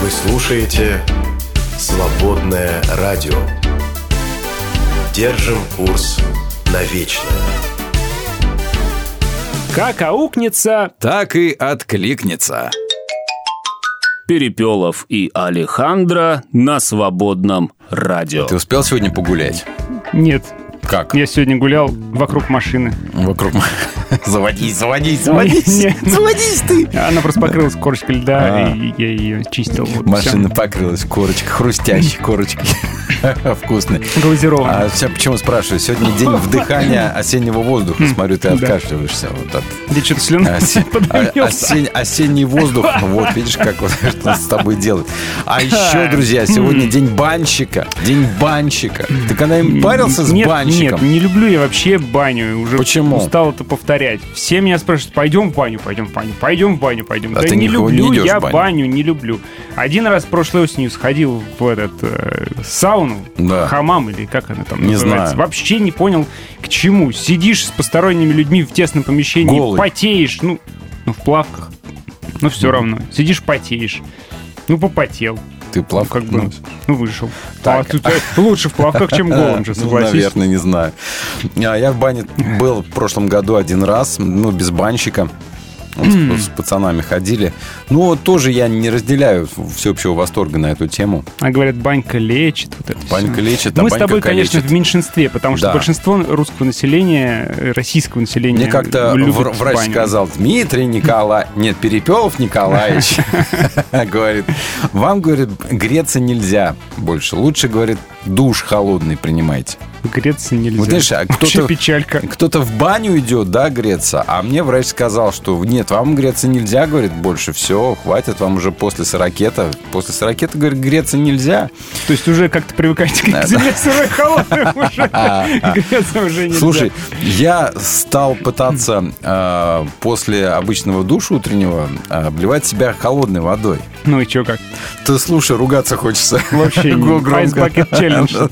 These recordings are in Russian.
Вы слушаете «Свободное радио». Держим курс на вечное. Как аукнется, Так и откликнется. Перепелов и Алехандро на свободном радио. Ты успел сегодня погулять? Нет, Как? я сегодня гулял вокруг машины. Вокруг... Заводись, заводись, заводись. Заводись ты. Она просто покрылась корочкой льда, А. и я ее чистил. Машина покрылась корочкой, хрустящей корочкой. Вкусной. всё. Глазированная. А все почему спрашиваю? Сегодня день вдыхания осеннего воздуха. Смотрю, ты Да. откашливаешься. Вот от Где что-то слюна осенний воздух. Вот, видишь, как вот что с тобой делает. А еще, друзья, сегодня день банщика. День банщика. Ты когда-нибудь парился с банщиком? Нет, не люблю я вообще баню. Уже Почему? устал это повторять. Все меня спрашивают, пойдем в баню, пойдем в баню, пойдем в баню, пойдем. А да ты не не не люблю идешь я баню? баню, не люблю. Один раз прошлой осенью сходил в этот э, сауну, Да. хамам или как она там Не называется. знаю. Вообще не понял, к чему. Сидишь с посторонними людьми в тесном помещении, Голый. потеешь, ну, ну, в плавках. Ну, все равно. Сидишь, потеешь. Ну, попотел. Ты Ну, плавка как бы, ну, вышел. Так. А тут э, лучше в плавках, чем голым же, Ну, согласись. наверное, не знаю. А, Я в бане был в прошлом году один раз, ну, без банщика. Вот С, пацанами ходили. Ну, вот тоже я не разделяю всеобщего восторга на эту тему. А говорят, банька лечит. Вот это Банька всё. лечит, а Мы с тобой, конечно, калечит. в меньшинстве, потому что Да. большинство русского населения, э, российского населения Мне как-то врач баню. сказал, Дмитрий Николай... Нет, Перепелов Николаевич говорит, вам, говорит, греться нельзя больше. Лучше, говорит, душ холодный принимайте. Греться нельзя. Вот знаешь, а кто-то- печалька. Кто-то в баню идет, да, греться, а мне врач сказал, что нет, вам греться нельзя, говорит, больше, все, хватит вам уже после сорокета. После сорокета, говорит, греться нельзя. То есть уже как-то привыкаете к земле сырой холодной уже. Греться уже нельзя. Слушай, я стал пытаться э, после обычного душа утреннего обливать себя холодной водой. Ну и что как? Ты слушай, ругаться хочется. Вообще не. Вот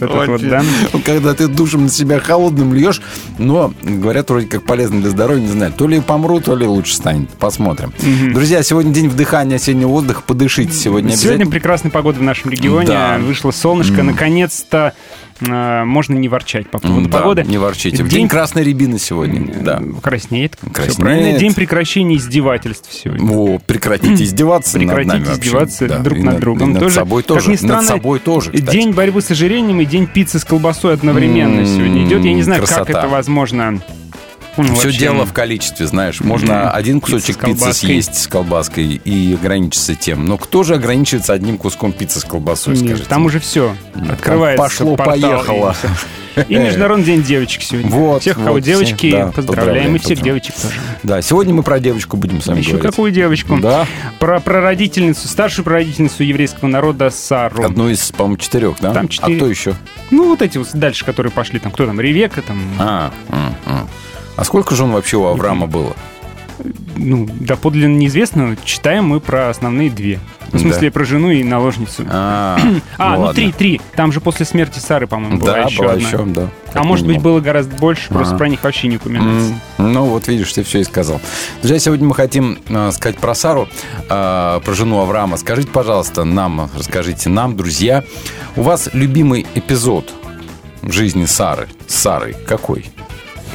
вот, Очень. да? Когда ты душем на себя холодным льешь, но, говорят, вроде как полезно для здоровья, не знаю, то ли помру, то ли лучше станет. Посмотрим. Друзья, сегодня день вдыхания осеннего воздуха. Подышите сегодня Сегодня прекрасная погода в нашем регионе. Да. Вышло солнышко. Наконец-то можно не ворчать по поводу Да, погоды. не ворчите. День День красной рябины сегодня. Да. Краснеет. Все Краснеет. правильно. День прекращения издевательств сегодня. О, прекратите издеваться над Прекратите нами вообще. издеваться Да, друг и над над- другом. и над тоже, собой как тоже. ни странно, Над собой тоже, кстати. День борьбы с ожирением и день пиццы с колбасой одновременно М, сегодня идет. Я не знаю, как красота. это возможно. Ну, Все дело в количестве, знаешь. Можно один Пицца кусочек пиццы колбаской. съесть с колбаской и ограничиться тем. Но кто же ограничивается одним куском пиццы с колбасой, Нет, скажите? там уже все. Открывается пошло, портал, и Международный день девочек сегодня. Вот, всех, у кого вот, девочки, да, поздравляем. поздравляем, И всех поздравляем. девочек тоже. Да, сегодня мы про девочку будем с вами Еще говорить. какую девочку? Да, Про прародительницу, старшую прародительницу еврейского народа Сару. одну из, по-моему, четырех, да? Там четыре. А кто еще? Ну, вот эти вот дальше, которые пошли. Там кто там? Ревека там. А, м, м. А сколько жен вообще у Авраама было? Ну, доподлинно неизвестно. Читаем мы про основные две. В смысле, про жену и наложницу. А, А, ну, ладно. три, три. Там же после смерти Сары, по-моему, была Да, еще была одна. еще, да. А может быть, было гораздо больше, просто Ага. про них вообще не упоминается. М, Ну, вот видишь, ты все и сказал. Друзья, сегодня мы хотим э, сказать про Сару, э, про жену Авраама. Скажите, пожалуйста, нам, расскажите нам, друзья, у вас любимый эпизод в жизни Сары, с Сарой какой?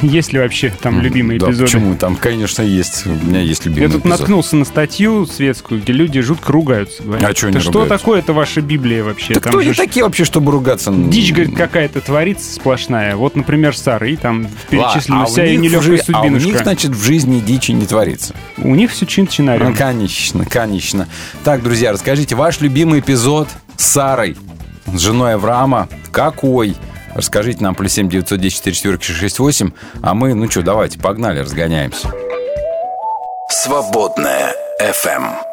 Есть ли вообще там любимые да, эпизоды? почему? Там, конечно, есть. У меня есть любимый Я тут эпизод. наткнулся на статью светскую, где люди жутко ругаются. Говорят, А чё они «Да что такое это ваша Библия вообще? Да Там кто же они такие вообще, чтобы ругаться? Дичь, говорит, какая-то творится сплошная. Вот, например, Сара, и там перечислена а вся в нелегкая жи- А у судьбинушка. них, значит, в жизни дичи не творится. У них все чин-чинарем. Ну, конечно, конечно. Так, друзья, расскажите, ваш любимый эпизод с Сарой, с женой Авраама, какой? Расскажите нам, плюс 7 910 44 668. А мы, ну что, давайте, погнали, разгоняемся. Свободное FM.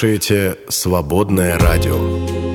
Слушаете «Свободное радио».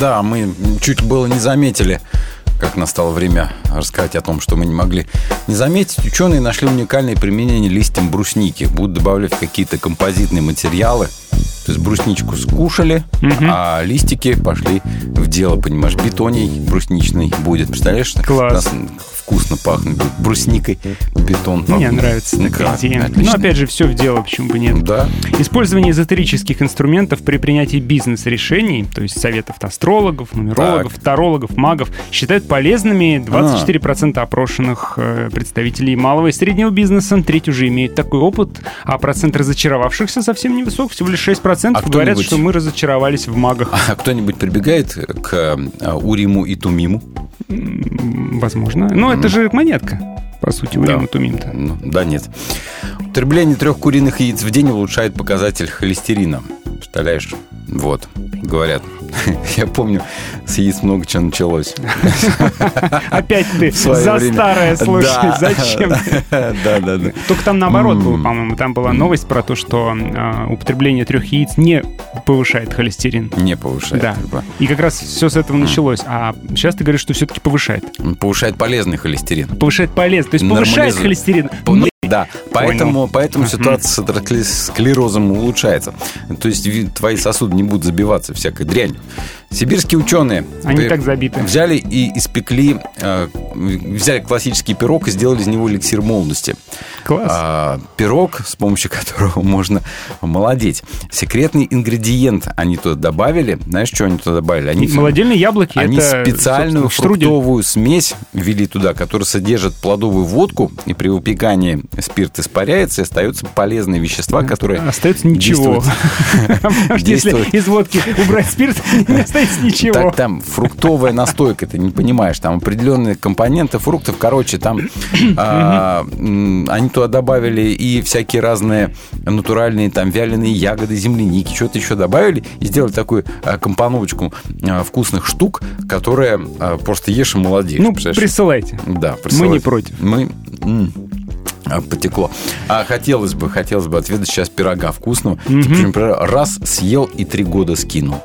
Да, мы чуть было не заметили, как настало время рассказать о том, что мы не могли не заметить. Ученые нашли уникальное применение листьям брусники. Будут добавлять какие-то композитные материалы. То есть брусничку скушали, а листики пошли в дело, понимаешь. Бетоний брусничный будет. Представляешь? Класс. Нас вкусно пахнет брусникой бетон. Мне нравится такая Да, идея. отлично. Но опять же, все в дело, почему бы нет. Да. Использование эзотерических инструментов при принятии бизнес-решений, то есть советов астрологов, нумерологов, Так. тарологов, магов, считают полезными 24% опрошенных э, представителей малого и среднего бизнеса. Треть уже имеют такой опыт, а процент разочаровавшихся совсем невысок, всего лишь 6%. А говорят, что мы разочаровались в магах. А кто-нибудь прибегает к э, Уриму и Тумиму? Возможно. Но это же монетка, по сути, у Да. Тумим-то. Ну, да нет. Употребление трех куриных яиц в день улучшает показатель холестерина. Представляешь? Вот, говорят. Я помню, с яиц много чего началось. Опять ты за время. старое слушай. Да. Зачем? Да, да, да. Только там наоборот М. было, по-моему. Там была новость про то, что а, употребление трех яиц не повышает холестерин. Не повышает. Да. И как раз все с этого началось. А сейчас ты говоришь, что все-таки повышает. Повышает полезный холестерин. Повышает полезно. То есть повышает холестерин. По- Да, поэтому, поэтому Мгм. ситуация с атеросклерозом улучшается. То есть твои сосуды не будут забиваться всякой дрянь. Сибирские ученые Они э, так забиты. взяли и испекли, э, взяли классический пирог и сделали из него эликсир молодости. Класс. А, пирог, с помощью которого можно молодеть. Секретный ингредиент они туда добавили. Знаешь, что они туда добавили? Они, Молодильные яблоки они это специальную собственно, штрудель. фруктовую смесь ввели туда, которая содержит плодовую водку, и при выпекании спирт испаряется, и остаются полезные вещества, которые Остается ничего. если из водки убрать спирт, не остается ничего. Так там фруктовая настойка, ты не понимаешь, там определенные компоненты фруктов, короче, там а, они туда добавили и всякие разные натуральные там вяленые ягоды, земляники, что-то еще добавили и сделали такую а, компоновочку а, вкусных штук, которые просто ешь и молодеешь. Ну, присылайте. Да, Мы присылайте. не против. Мы потекло. А хотелось бы, хотелось бы отведать сейчас пирога вкусного. Типа, например, раз съел и три года скинул.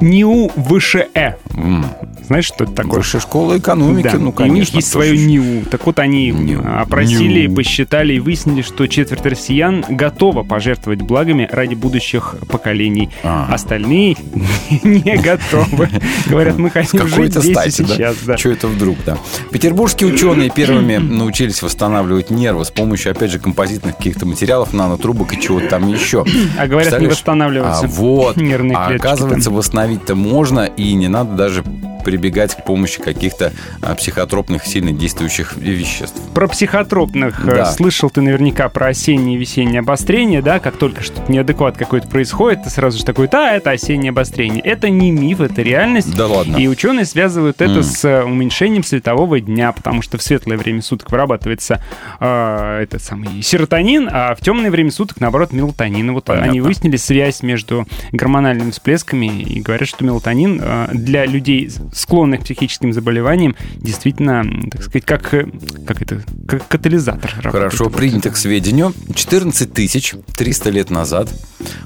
НИУ выше Э. М. Знаешь, что это такое? Высшая школа экономики, Да, ну, и конечно. у них есть свое НИУ. Так вот, они НИУ. опросили, НИУ. посчитали и выяснили, что четверть россиян готова пожертвовать благами ради будущих поколений. А. Остальные не готовы. Говорят, мы хотим жить здесь и сейчас. Что это вдруг, да? Петербургские ученые первыми научились восстанавливать нервы с помощью, опять же, композитных каких-то материалов, нанотрубок и чего-то там еще. А говорят, не восстанавливаются А вот. А оказывается, восстановить-то можно, и не надо даже прибегать к помощи каких-то а, психотропных, сильно действующих веществ. Про психотропных э, Да. слышал ты наверняка про осеннее и весеннее обострение, да? Как только что-то неадекват какой-то происходит, ты сразу же такой, да, это осеннее обострение. Это не миф, это реальность. Да ладно. И ученые связывают это М. с э, уменьшением светового дня, потому что в светлое время суток вырабатывается э, этот самый серотонин, а в темное время суток, наоборот, мелатонин. И вот Понятно. они выяснили связь между гормональными всплесками и говорят, что мелатонин э, для людей, склонных к психическим заболеваниям, действительно, так сказать, как, э, как это, как катализатор. работает. Хорошо, Вот. принято к сведению. 14 тысяч 300 лет назад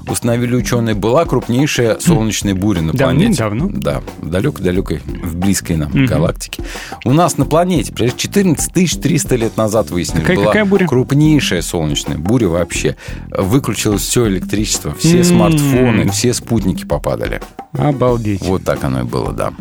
установили ученые, была крупнейшая солнечная буря на планете. Давным-давно? Да, в далекой-далекой, в близкой нам Мгм. галактике. У нас на планете, представляешь, 14 тысяч 300 лет назад выяснили, Какая- была какая буря? крупнейшая солнечная буря вообще. Выключилось все электричество, все смартфоны, все спутники попадали. Обалдеть. Вот так оно и было, да.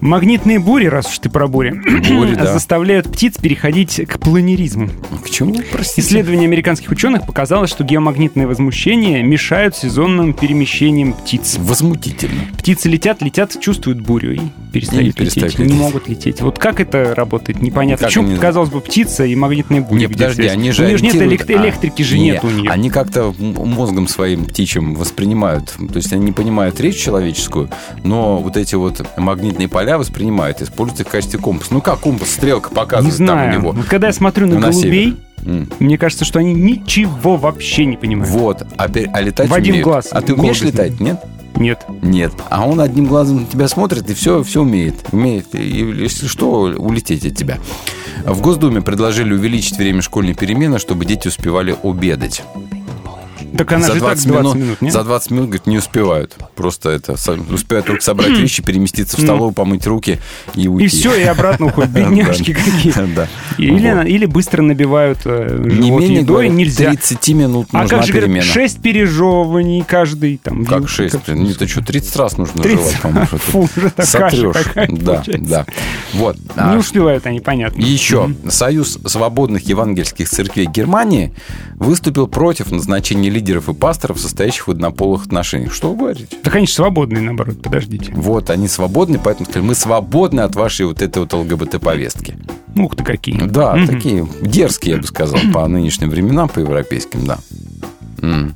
Магнитные бури, раз уж ты про бури, Бури, да. заставляют птиц переходить к планеризму. К чему, простите? Исследование американских ученых показало, что геомагнитные возмущения мешают сезонным перемещениям птиц. Возмутительно. Птицы летят, летят, чувствуют бурю и перестают, И перестают лететь, не лететь. могут лететь. Вот как это работает, непонятно. Как Почему, они- казалось бы, птица и магнитные бури? Не, подожди, связь? они же У нее же нет ориентируют- элек- электрики же А, нет не, у нее. Они как-то мозгом своим птичьим воспринимают. То есть они не понимают речь человеческую, но вот эти вот магнитные поля воспринимают, используют их в качестве компаса. Ну как компас, стрелка Не показывает там у знаю. него. Вот когда я смотрю на, на голубей, М. мне кажется, что они ничего вообще не понимают. Вот, а, а летать В один умеют. глаз. А ты умеешь Голуби. летать, нет? Нет. Нет. А он одним глазом на тебя смотрит и все, все умеет. Умеет, и, если что, улететь от тебя. В Госдуме предложили увеличить время школьной перемены, чтобы дети успевали обедать. Так она за же и так 20 20 минут, минут, нет? За 20 минут, говорит, не успевают. Просто это, успевают только собрать вещи, переместиться в столовую, помыть руки и уйти. И все, и обратно уходят. Бедняжки какие. Да. Или, или быстро набивают э, Не менее, едой, говорят, нельзя. 30 минут А нужна как же, перемена. говорят, 6 пережевываний каждый. Там, Как вилка, 6? как- Нет, это что, 30 раз нужно 30. жевать, по-моему. Фу, уже Сотрешь. Да, да. Вот. Не А успевают они, понятно. Еще Союз свободных евангельских церквей Германии выступил против назначения лидеров и пасторов, состоящих в однополых отношениях. Что вы говорите? Так они же свободные, наоборот, подождите. Вот, они свободны, поэтому сказали, мы свободны от вашей вот этой вот ЛГБТ-повестки. Ух ты какие. Да, Мгм. такие дерзкие, я бы сказал, по нынешним временам, по европейским, да. М.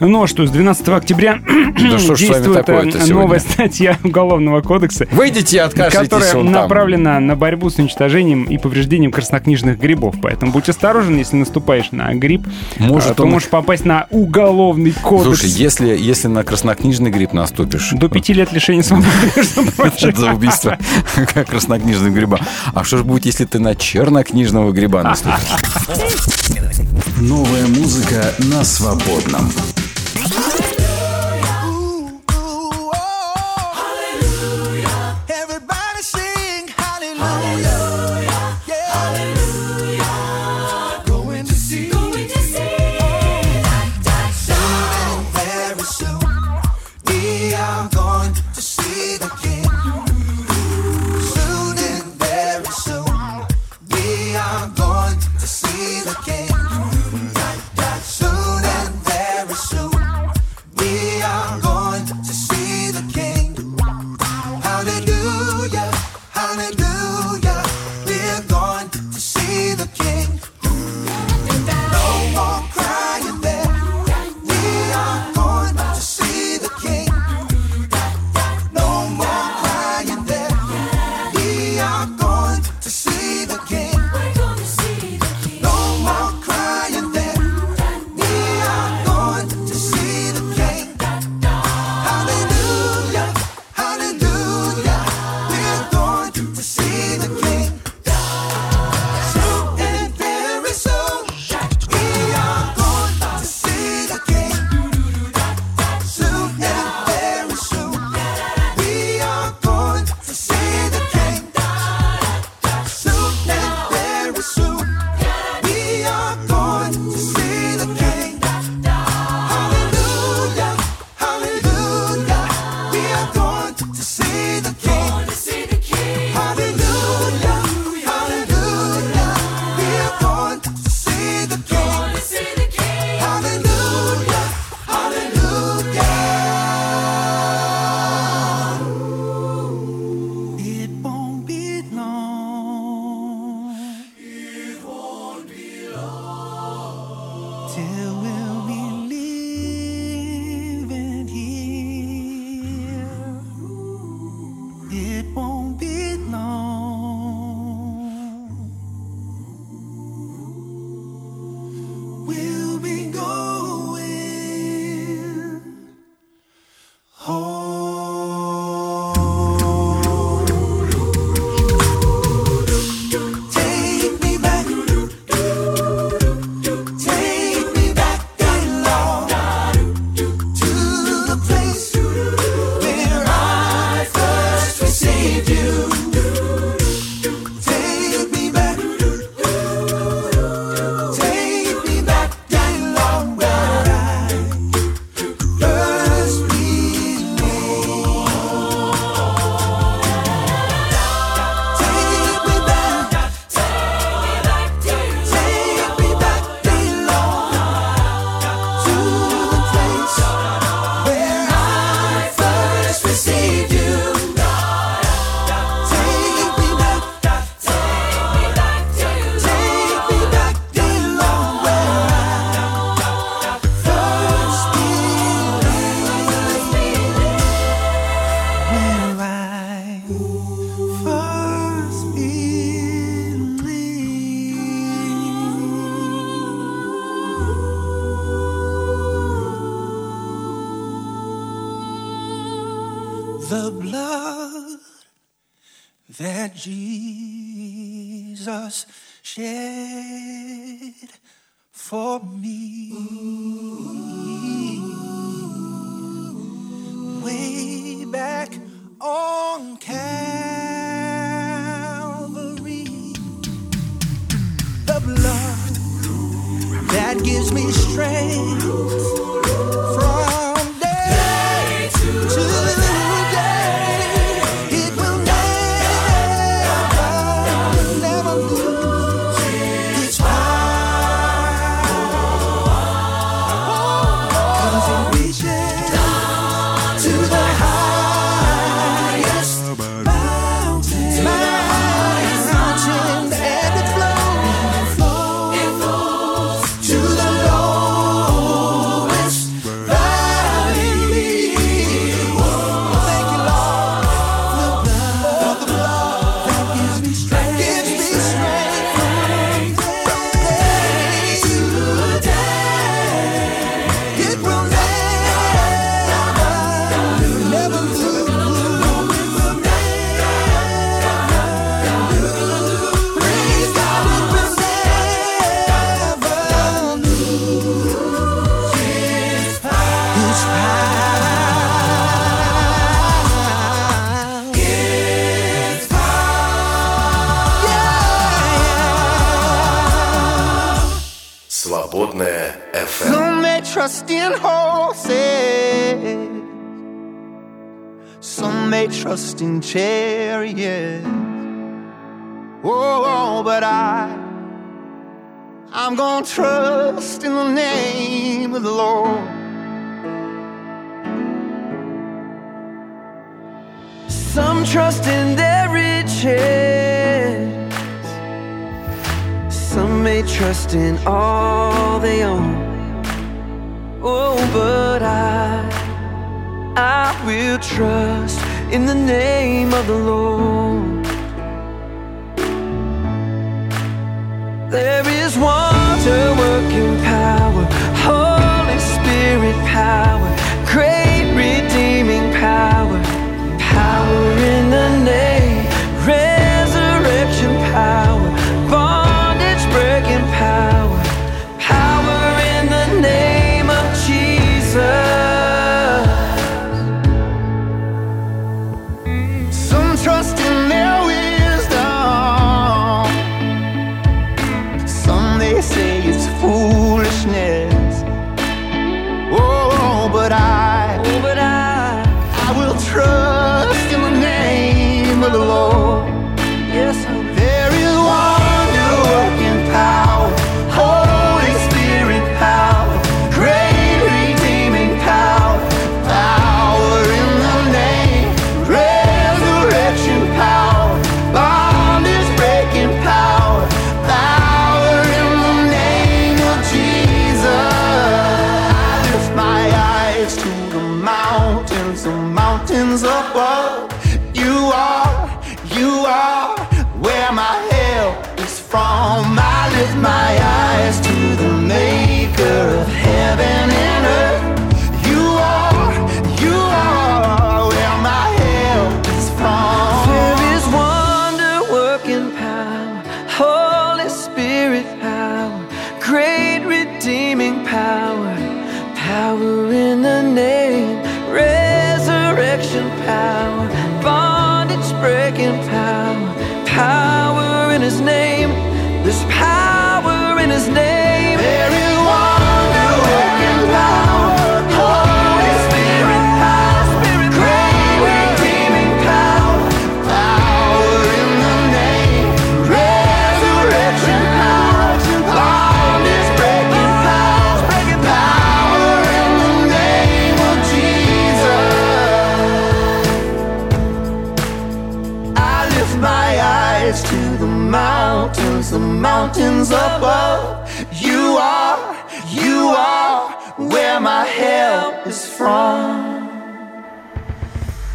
Ну а что, с 12 октября Да что ж с вами действует э, новая статья Уголовного кодекса, Выйдите и откажитесь которая там. направлена на борьбу с уничтожением и повреждением краснокнижных грибов. Поэтому будь осторожен, если наступаешь на гриб, Может, а, то он- можешь попасть на Уголовный кодекс. Слушай, если, если на краснокнижный гриб наступишь... До пяти лет лишения свободы, за убийство краснокнижного гриба. А что же будет, если ты на чернокнижного гриба наступишь? Новая музыка на свободном. That Jesus shed for me. Way back on Calvary, the blood that gives me strength from trust in chariots. Oh, oh, but I, I'm gonna trust in the name of the Lord. Some trust in their riches. Some may trust in all they own. Oh, but I, I will trust in the name of the Lord. There is wonder working power, Holy Spirit power, great redeeming power, power in the name,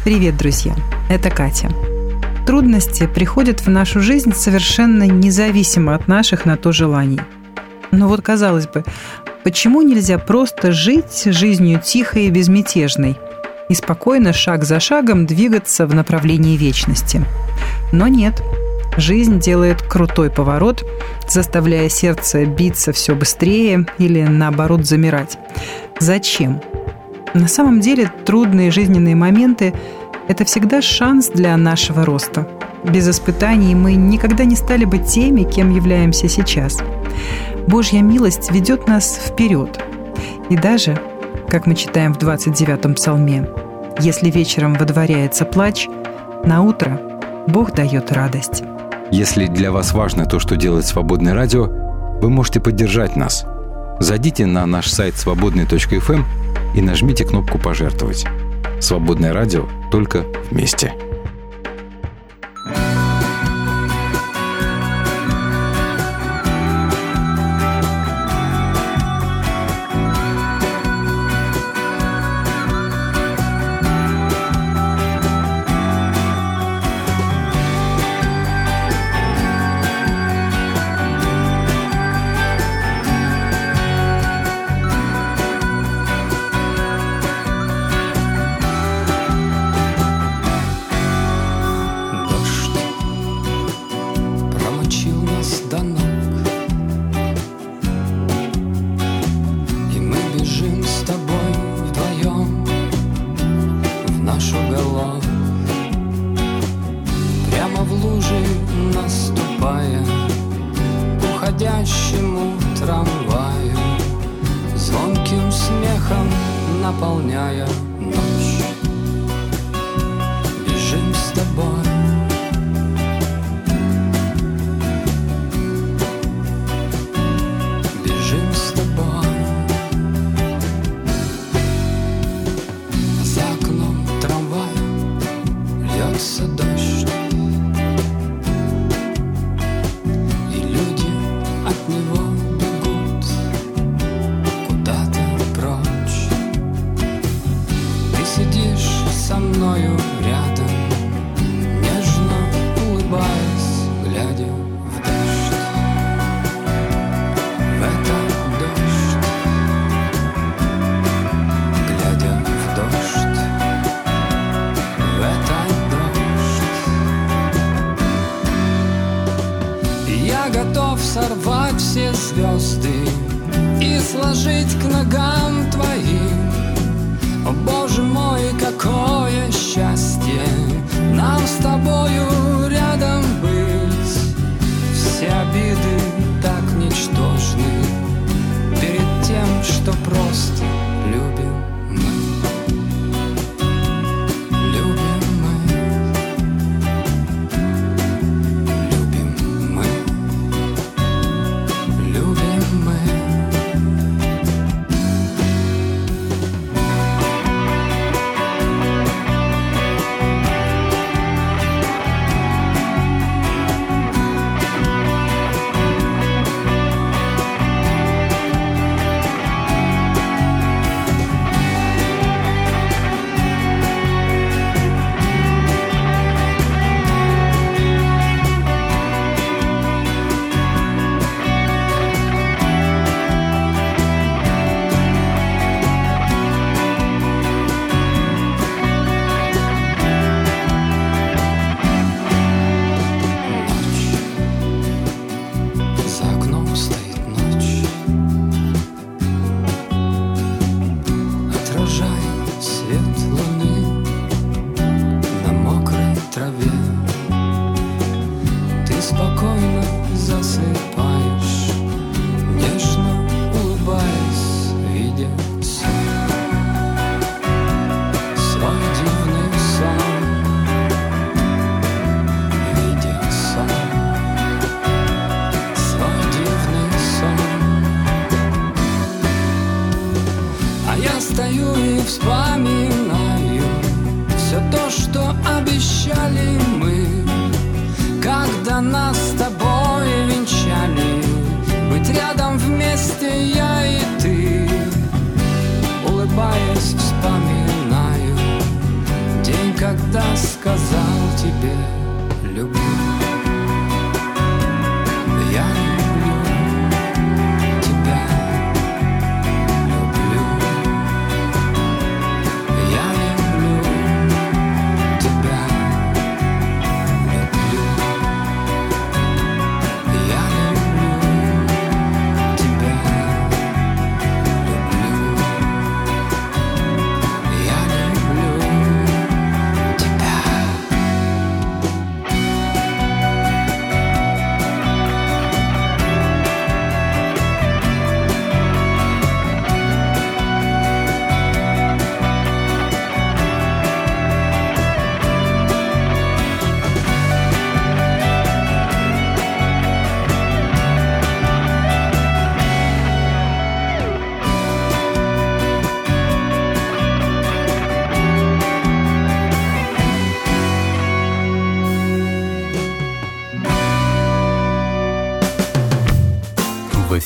Привет, друзья! Это Катя. Трудности приходят в нашу жизнь совершенно независимо от наших на то желаний. Но вот, казалось бы, почему нельзя просто жить жизнью тихой и безмятежной и спокойно шаг за шагом двигаться в направлении вечности? Но нет, жизнь делает крутой поворот, заставляя сердце биться все быстрее или наоборот замирать. Зачем? На самом деле трудные жизненные моменты – это всегда шанс для нашего роста. Без испытаний мы никогда не стали бы теми, кем являемся сейчас. Божья милость ведет нас вперед. И даже, как мы читаем в 29-м псалме, «Если вечером водворяется плач, на утро Бог дает радость». Если для вас важно то, что делает Свободное радио, вы можете поддержать нас. Зайдите на наш сайт свободный.фм и нажмите кнопку «Пожертвовать». Свободное радио только вместе. бродящему трамваю, Звонким смехом наполняя ночь. Бежим с тобой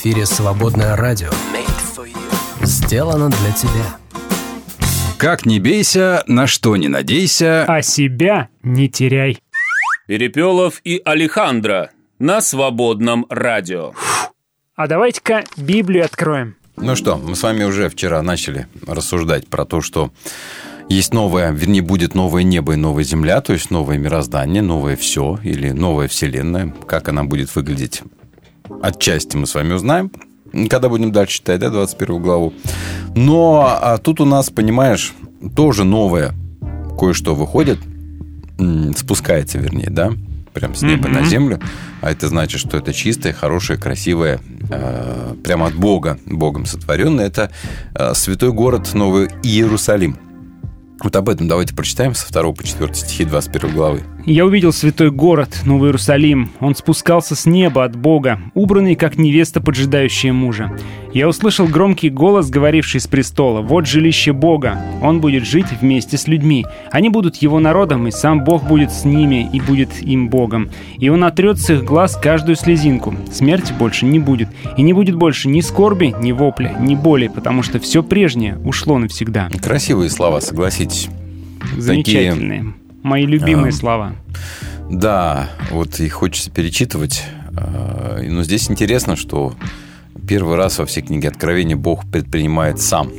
эфире «Свободное радио». Сделано для тебя. Как не бейся, на что не надейся. А себя не теряй. Перепелов и Алехандро на свободном радио. А давайте-ка Библию откроем. Ну что, мы с вами уже вчера начали рассуждать про то, что есть новое, вернее, будет новое небо и новая земля, то есть новое мироздание, новое все или новая вселенная. Как она будет выглядеть, отчасти мы с вами узнаем, когда будем дальше читать, да, 21 главу. Но а тут у нас, понимаешь, тоже новое кое-что выходит, спускается, вернее, да, прям с неба на землю. А это значит, что это чистое, хорошее, красивое, э, прямо от Бога, Богом сотворенное. Это э, святой город Новый Иерусалим. Вот об этом давайте прочитаем со 2 по 4 стихи 21 главы. Я увидел святой город, Новый Иерусалим. Он спускался с неба от Бога, убранный, как невеста, поджидающая мужа. Я услышал громкий голос, говоривший с престола. «Вот жилище Бога. Он будет жить вместе с людьми. Они будут его народом, и сам Бог будет с ними и будет им Богом. И он отрет с их глаз каждую слезинку. Смерти больше не будет. И не будет больше ни скорби, ни вопля, ни боли, потому что все прежнее ушло навсегда». Красивые слова, согласитесь. Замечательные. Мои любимые А, слова. Да, вот и хочется перечитывать. А, Но здесь интересно, что первый раз во всей книге Откровения Бог предпринимает сам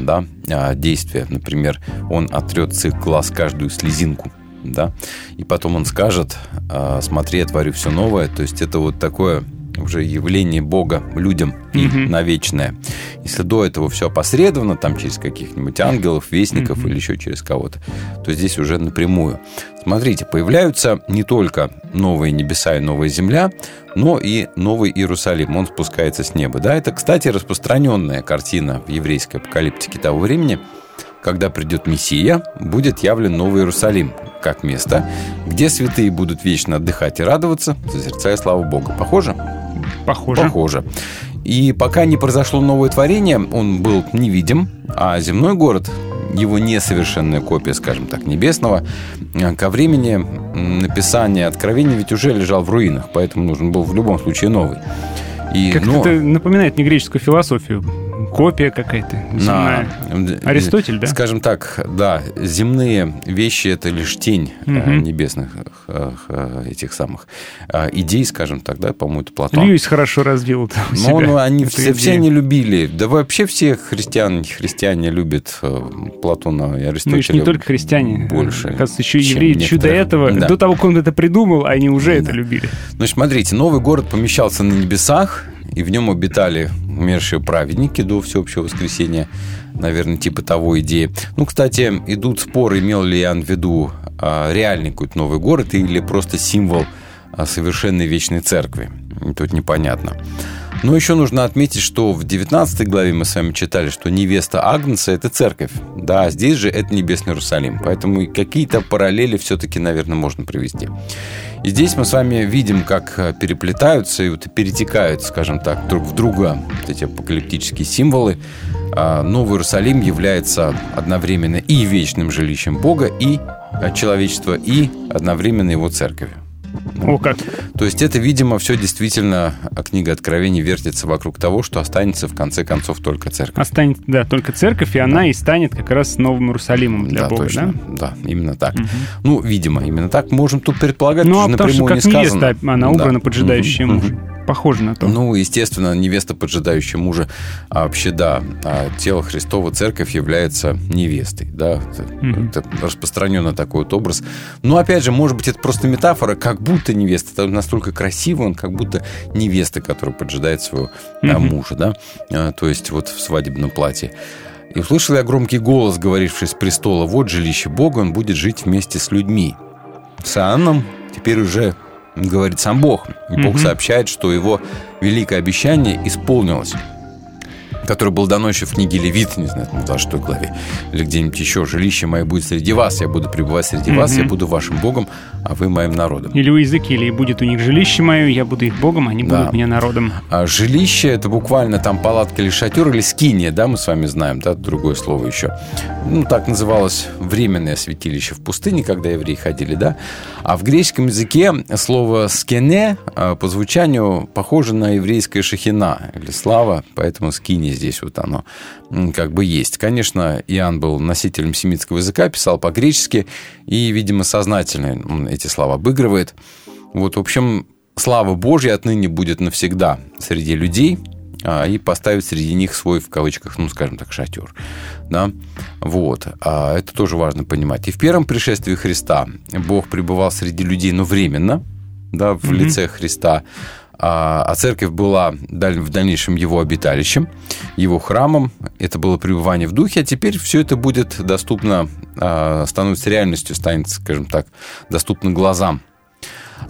да, а, действия. Например, Он отрет с их глаз каждую слезинку. Да? И потом он скажет, а, смотри, я творю все новое. То есть это вот такое уже явление Бога людям и на вечное. Если до этого все опосредованно, там через каких-нибудь ангелов, вестников или еще через кого-то, то здесь уже напрямую. Смотрите, появляются не только новые небеса и новая земля, но и новый Иерусалим. Он спускается с неба. Да, это, кстати, распространенная картина в еврейской апокалиптике того времени, когда придет Мессия, будет явлен Новый Иерусалим, как место, где святые будут вечно отдыхать и радоваться, созерцая славу Бога. Похоже? Похоже. Похоже. И пока не произошло новое творение, он был невидим, а земной город, его несовершенная копия, скажем так, небесного, э, ко времени написания откровений ведь уже лежал в руинах, поэтому нужен был в любом случае новый. И, Как-то ну, это напоминает мне греческую философию. Копия какая-то земная. на- Аристотель, да? Скажем так, да, земные вещи это лишь тень Мгм. небесных э, э, этих самых идей, скажем так, да, по-моему, это Платон. Льюис хорошо развил это у Ну, себя, ну, они все, все идею. они любили. Да вообще все христиан, христиане любят Платона и Аристотеля. Ну, и не только христиане. Больше, Оказывается, еще и евреи еще до этого, Да. до того, как он это придумал, они уже это любили. Значит, смотрите, новый город помещался на небесах, и в нем обитали умершие праведники до всеобщего воскресения. Наверное, типа того идеи. Ну, кстати, идут споры, имел ли Иоанн в виду а, реальный какой-то новый город или просто символ а, совершенной вечной церкви. Тут непонятно. Но еще нужно отметить, что в 19 главе мы с вами читали, что невеста Агнца – это церковь. Да, здесь же это Небесный Иерусалим. Поэтому какие-то параллели все-таки, наверное, можно привести. И здесь мы с вами видим, как э, переплетаются и вот перетекают, скажем так, друг в друга вот эти апокалиптические символы. А Новый Иерусалим является одновременно и вечным жилищем Бога, и э, человечества, и одновременно его церковью. О, как. То есть это, видимо, все действительно, а книга Откровений вертится вокруг того, что останется в конце концов только церковь. Останется, да, только церковь, и она и станет как раз Новым Иерусалимом для да, Бога, точно. да? Да, именно так. Ну, видимо, именно так. Можем тут предполагать, Ну, а тоже потому что напрямую как не сказано. невеста, она Да. убрана поджидающая Мгм, мужа. Похоже на то. Ну, естественно, невеста, поджидающая мужа, а вообще, да, а тело Христова, церковь является невестой, да, это, Мгм. это распространенный такой вот образ. Но, опять же, может быть, это просто метафора, как будто невеста, это настолько красиво, он как будто невеста, которая поджидает своего а, Мгм. мужа, да, А, то есть вот в свадебном платье. И услышал я громкий голос, говоривший с престола, вот жилище Бога, он будет жить вместе с людьми. С Иоанном теперь уже говорит сам Бог. И Бог Мгм. сообщает, что его великое обещание исполнилось. Который был дано еще в книге Левит, не знаю, в 26 главе, или где-нибудь еще, «Жилище мое будет среди вас, я буду пребывать среди вас, я буду вашим Богом, а вы моим народом». Или у Иезекииля, и будет у них жилище мое, я буду их богом, они Да. будут мне народом. А жилище это буквально там палатка или шатер, или скиния, да, мы с вами знаем, да, другое слово еще. Ну, так называлось временное святилище в пустыне, когда евреи ходили, да. А в греческом языке слово скене а, по звучанию похоже на еврейское шахина или слава, поэтому скини здесь вот оно как бы есть. Конечно, Иоанн был носителем семитского языка, писал по-гречески и, видимо, сознательно он эти слова обыгрывает. Вот, в общем, слава Божья отныне будет навсегда среди людей, а, и поставить среди них свой, в кавычках, ну, скажем так, шатер. Да? Вот. А это тоже важно понимать. И в первом пришествии Христа Бог пребывал среди людей, но временно, да, в лице Христа, а, а церковь была в дальнейшем его обиталищем, его храмом. Это было пребывание в духе, а теперь все это будет доступно, а, становится реальностью, станет, скажем так, доступно глазам.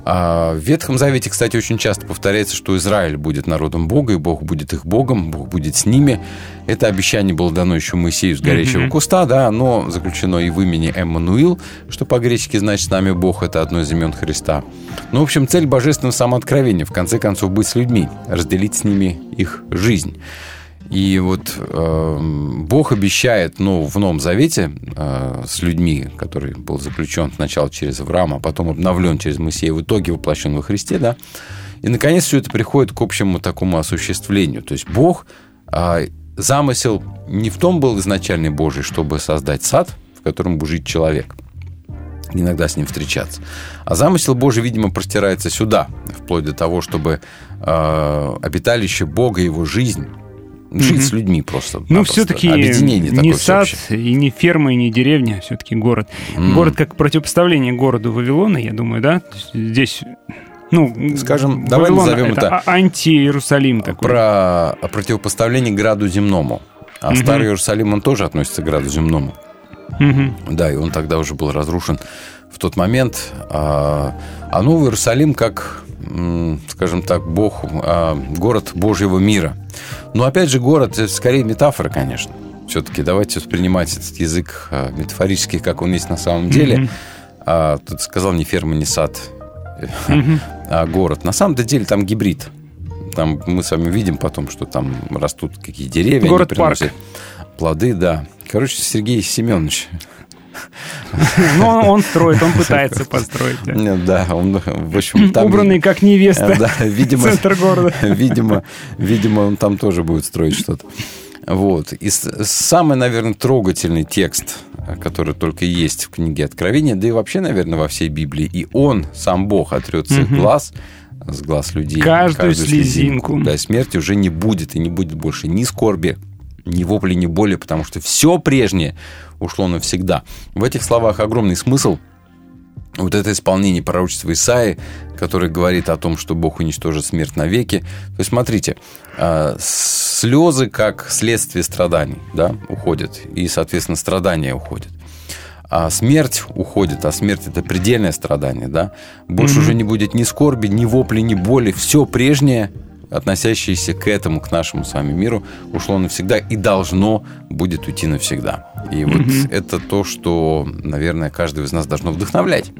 А В Ветхом Завете, кстати, очень часто повторяется, что Израиль будет народом Бога, и Бог будет их Богом, Бог будет с ними. Это обещание было дано еще Моисею с горящего куста, да, оно заключено и в имени Эммануил, что по-гречески значит «с нами Бог», это одно из имен Христа. Ну, в общем, цель божественного самооткровения, в конце концов, быть с людьми, разделить с ними их жизнь. И вот э, Бог обещает ну, в Новом Завете э, с людьми, который был заключен сначала через Авраама, а потом обновлен через Моисея, в итоге воплощен во Христе, да. И, наконец, все это приходит к общему такому осуществлению. То есть Бог, э, замысел не в том был изначальный Божий, чтобы создать сад, в котором будет жить человек – иногда с ним встречаться. А замысел Божий, видимо, простирается сюда, вплоть до того, чтобы э, обиталище Бога, его жизнь, жить с людьми просто. Ну, все-таки объединение не такое сад, всеобщее. и не ферма, и не деревня, все-таки город. Город как противопоставление городу Вавилона, я думаю, да? Здесь, ну, Скажем, давай Вавилон назовем это а- анти-Иерусалим такой. Про противопоставление граду земному. А Старый Иерусалим, он тоже относится к граду земному. Мгм. Да, и он тогда уже был разрушен в тот момент. А, а Новый Иерусалим как, скажем так, Бог, а, город Божьего мира. Но опять же, город это скорее метафора, конечно. Все-таки давайте воспринимать этот язык а, метафорически, как он есть на самом деле. А, тут сказал не ферма, не сад, а город. На самом деле там гибрид. Там мы с вами видим потом, что там растут какие деревья. Город-парк. Плоды, да. Короче, Сергей Семенович. Ну, он, строит, он пытается построить. да. Да, он, в общем, там... Убранный как невеста. Да, видимо, Центр города. видимо, видимо, он там тоже будет строить что-то. Вот. И самый, наверное, трогательный текст, который только есть в книге Откровения, да и вообще, наверное, во всей Библии, и он, сам Бог, отрет с их глаз, с глаз людей. Каждую слезинку. Да, и смерти уже не будет, и не будет больше ни скорби, ни вопли, ни боли, потому что все прежнее ушло навсегда. В этих словах огромный смысл, вот это исполнение пророчества Исаи, который говорит о том, что Бог уничтожит смерть навеки. То есть, смотрите, а, слезы как следствие страданий да, уходят, и, соответственно, страдания уходят. А смерть уходит, а смерть это предельное страдание, да. Больше уже не будет ни скорби, ни вопли, ни боли. Все прежнее, относящееся к этому, к нашему с вами миру, ушло навсегда и должно будет уйти навсегда. И вот это то, что, наверное, каждого из нас должно вдохновлять.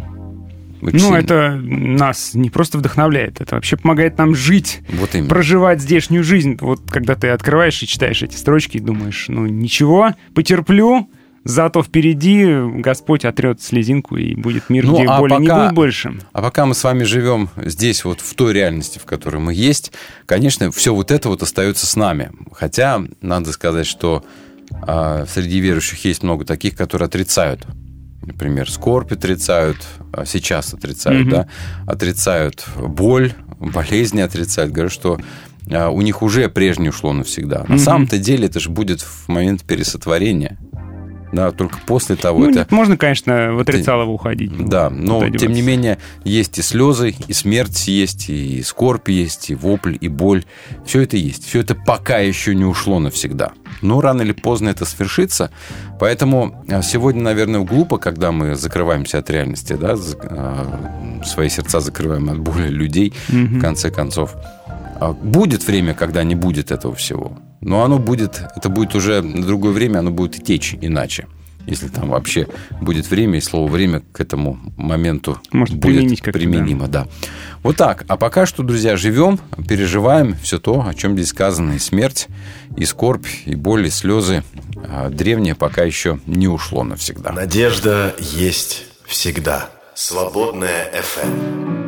Очень Ну, сильно. это нас не просто вдохновляет, это вообще помогает нам жить, Вот именно. проживать здешнюю жизнь. Вот когда ты открываешь и читаешь эти строчки и думаешь, ну ничего, потерплю, зато впереди Господь отрет слезинку и будет мир, Ну, где а боли не пока- будет больше. А пока мы с вами живем здесь, вот в той реальности, в которой мы есть, конечно, все вот это вот остается с нами. Хотя, надо сказать, что а, среди верующих есть много таких, которые отрицают. Например, скорбь отрицают, а сейчас отрицают, Мгм. да, отрицают боль, болезни отрицают, говорят, что а, у них уже прежнее ушло навсегда. На Мгм. самом-то деле это же будет в момент пересотворения. Да, только после того Ну, это... нет, можно, конечно, в отрицалово уходить. ну, Да, но куда тем не менее есть и слезы, и смерть есть, и скорбь есть, и вопль, и боль. Все это есть. Все это пока еще не ушло навсегда. Но рано или поздно это свершится. Поэтому а, сегодня, наверное, глупо, когда мы закрываемся от реальности, да, а, свои сердца закрываем от боли людей, в конце концов. А Будет время, когда не будет этого всего. Но оно будет, это будет уже на другое время, оно будет и течь иначе. Если там вообще будет время, и слово «время» к этому моменту Может, будет применимо. Да. Вот так. А пока что, друзья, живем, переживаем все то, о чем здесь сказано. И смерть, и скорбь, и боль, и слезы. А древнее пока еще не ушло навсегда. Надежда есть всегда. Свободная FM.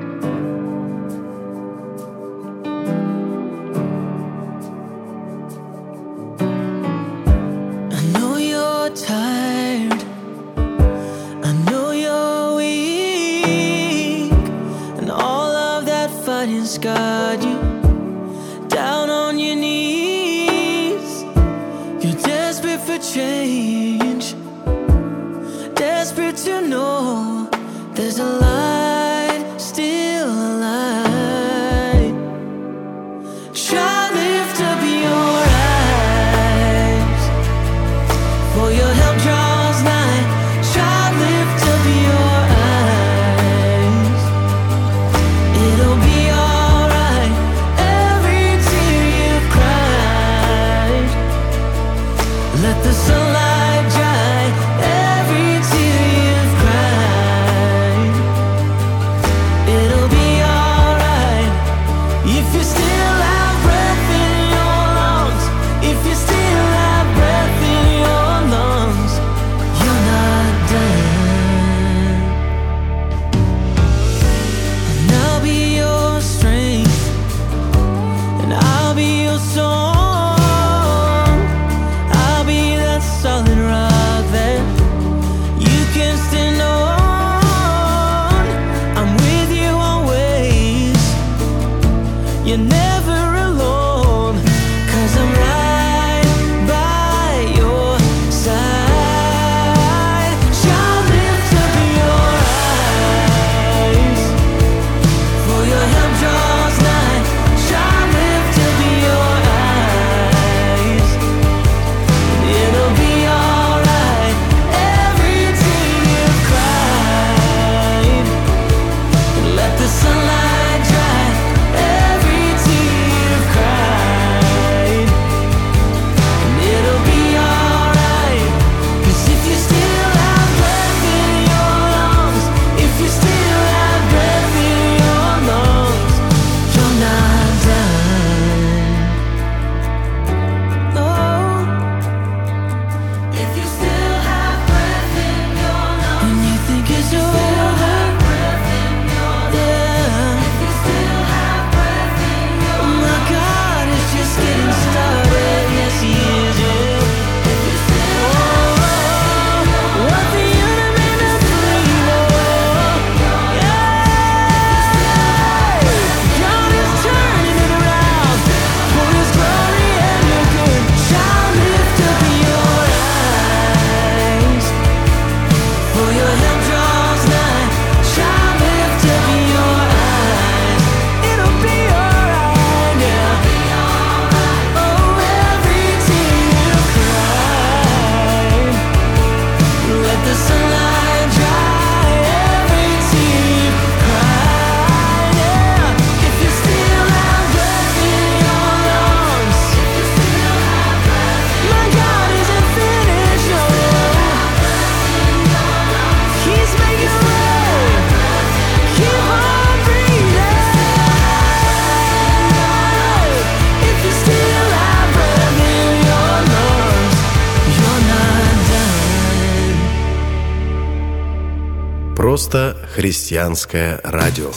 Крестьянское радио.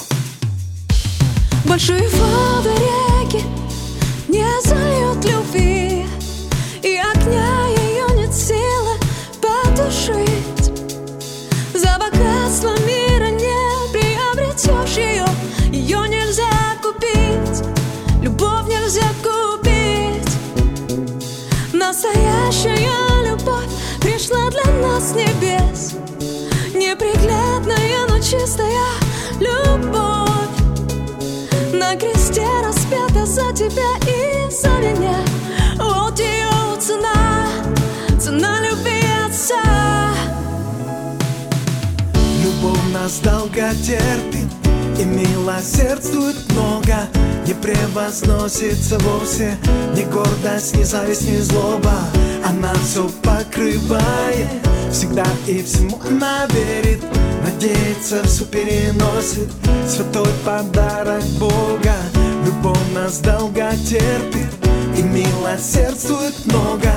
Большой фон. много терпит и милосердствует много Не превозносится вовсе ни гордость, ни зависть, ни злоба. Она все покрывает, всегда и всему она верит Надеется, все переносит, святой подарок Бога Любовь нас долго терпит и милосердствует много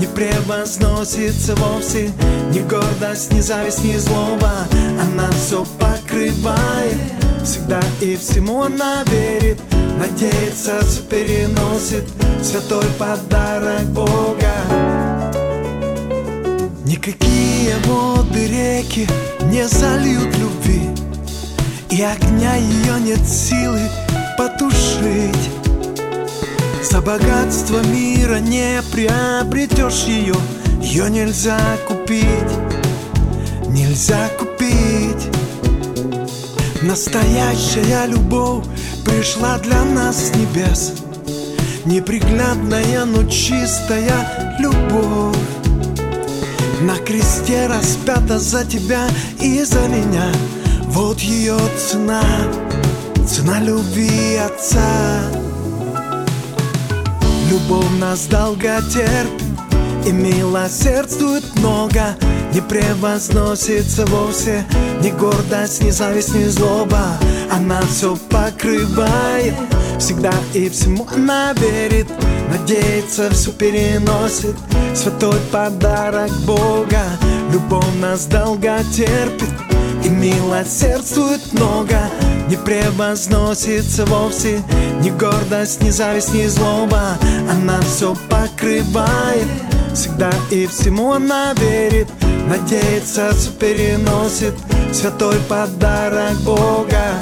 не превозносится вовсе Ни гордость, ни зависть, ни злоба. Она все покрывает Всегда и всему она верит Надеется, все переносит. Святой подарок Бога. Никакие воды реки не зальют любви. И огня ее нет силы потушить. За богатство мира не приобретешь ее Ее нельзя купить, нельзя купить Настоящая любовь пришла для нас с небес. Неприглядная, но чистая любовь. На кресте распята за тебя и за меня. Вот ее цена, цена любви Отца. Любовь нас долго терпит и милосердствует много Не превозносится вовсе Ни гордость, ни зависть, ни злоба. Она все покрывает Всегда и всему она верит. Надеется, все переносит. Святой подарок Бога. Любовь нас долго терпит И милосердствует много. Не превозносится вовсе Ни гордость, ни зависть, ни злоба. Она все покрывает Всегда и всему она верит Надеется, все переносит Святой подарок Бога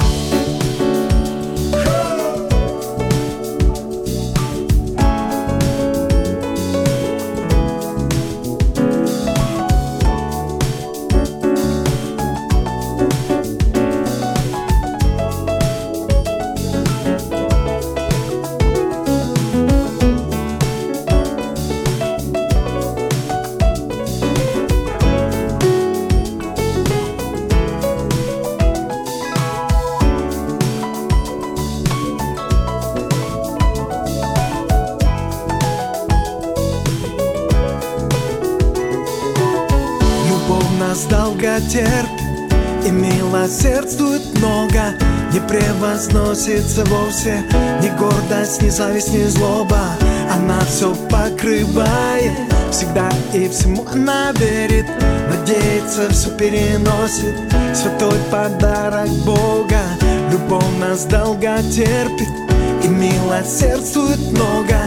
милосердствует много Не превозносится вовсе. Ни гордость, ни зависть, ни злоба. Она все покрывает Всегда и всему. Она верит Надеется, все переносит. Святой подарок Бога. Любовь нас долго терпит. И милосердствует много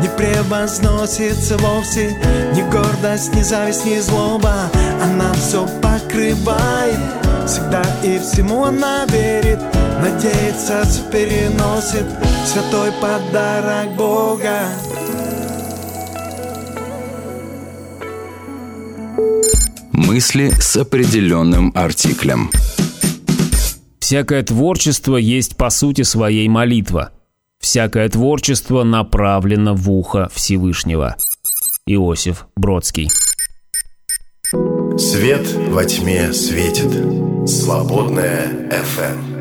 не превозносится вовсе. Ни гордость, ни зависть, ни злоба. Она все покрывает Всегда и всему она верит Надеется, переносит Святой подарок Бога Мысли с определенным артиклем. Всякое творчество есть по сути своей молитва. Всякое творчество направлено в ухо Всевышнего. Иосиф Бродский. Свет во тьме светит. Свободная FM.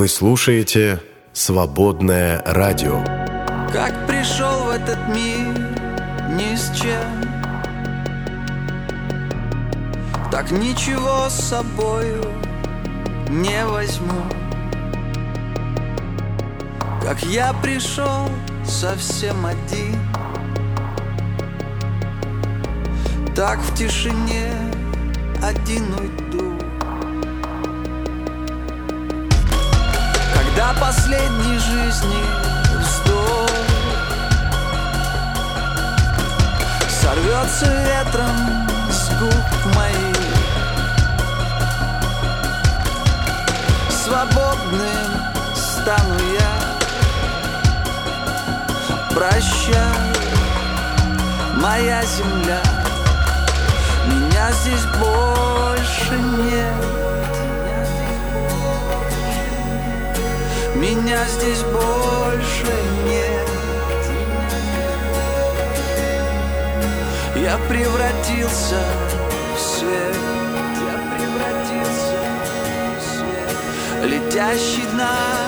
Вы слушаете «Свободное радио». Как пришел в этот мир ни с чем. Так ничего с собою не возьму. Как я пришел совсем один. Так в тишине один уйду до последней жизни вздох. Сорвется ветром с губ моих, свободным стану я. Прощай, моя земля, меня здесь больше нет. Меня здесь больше нет. Я превратился в свет. Я превратился в свет. Летящий на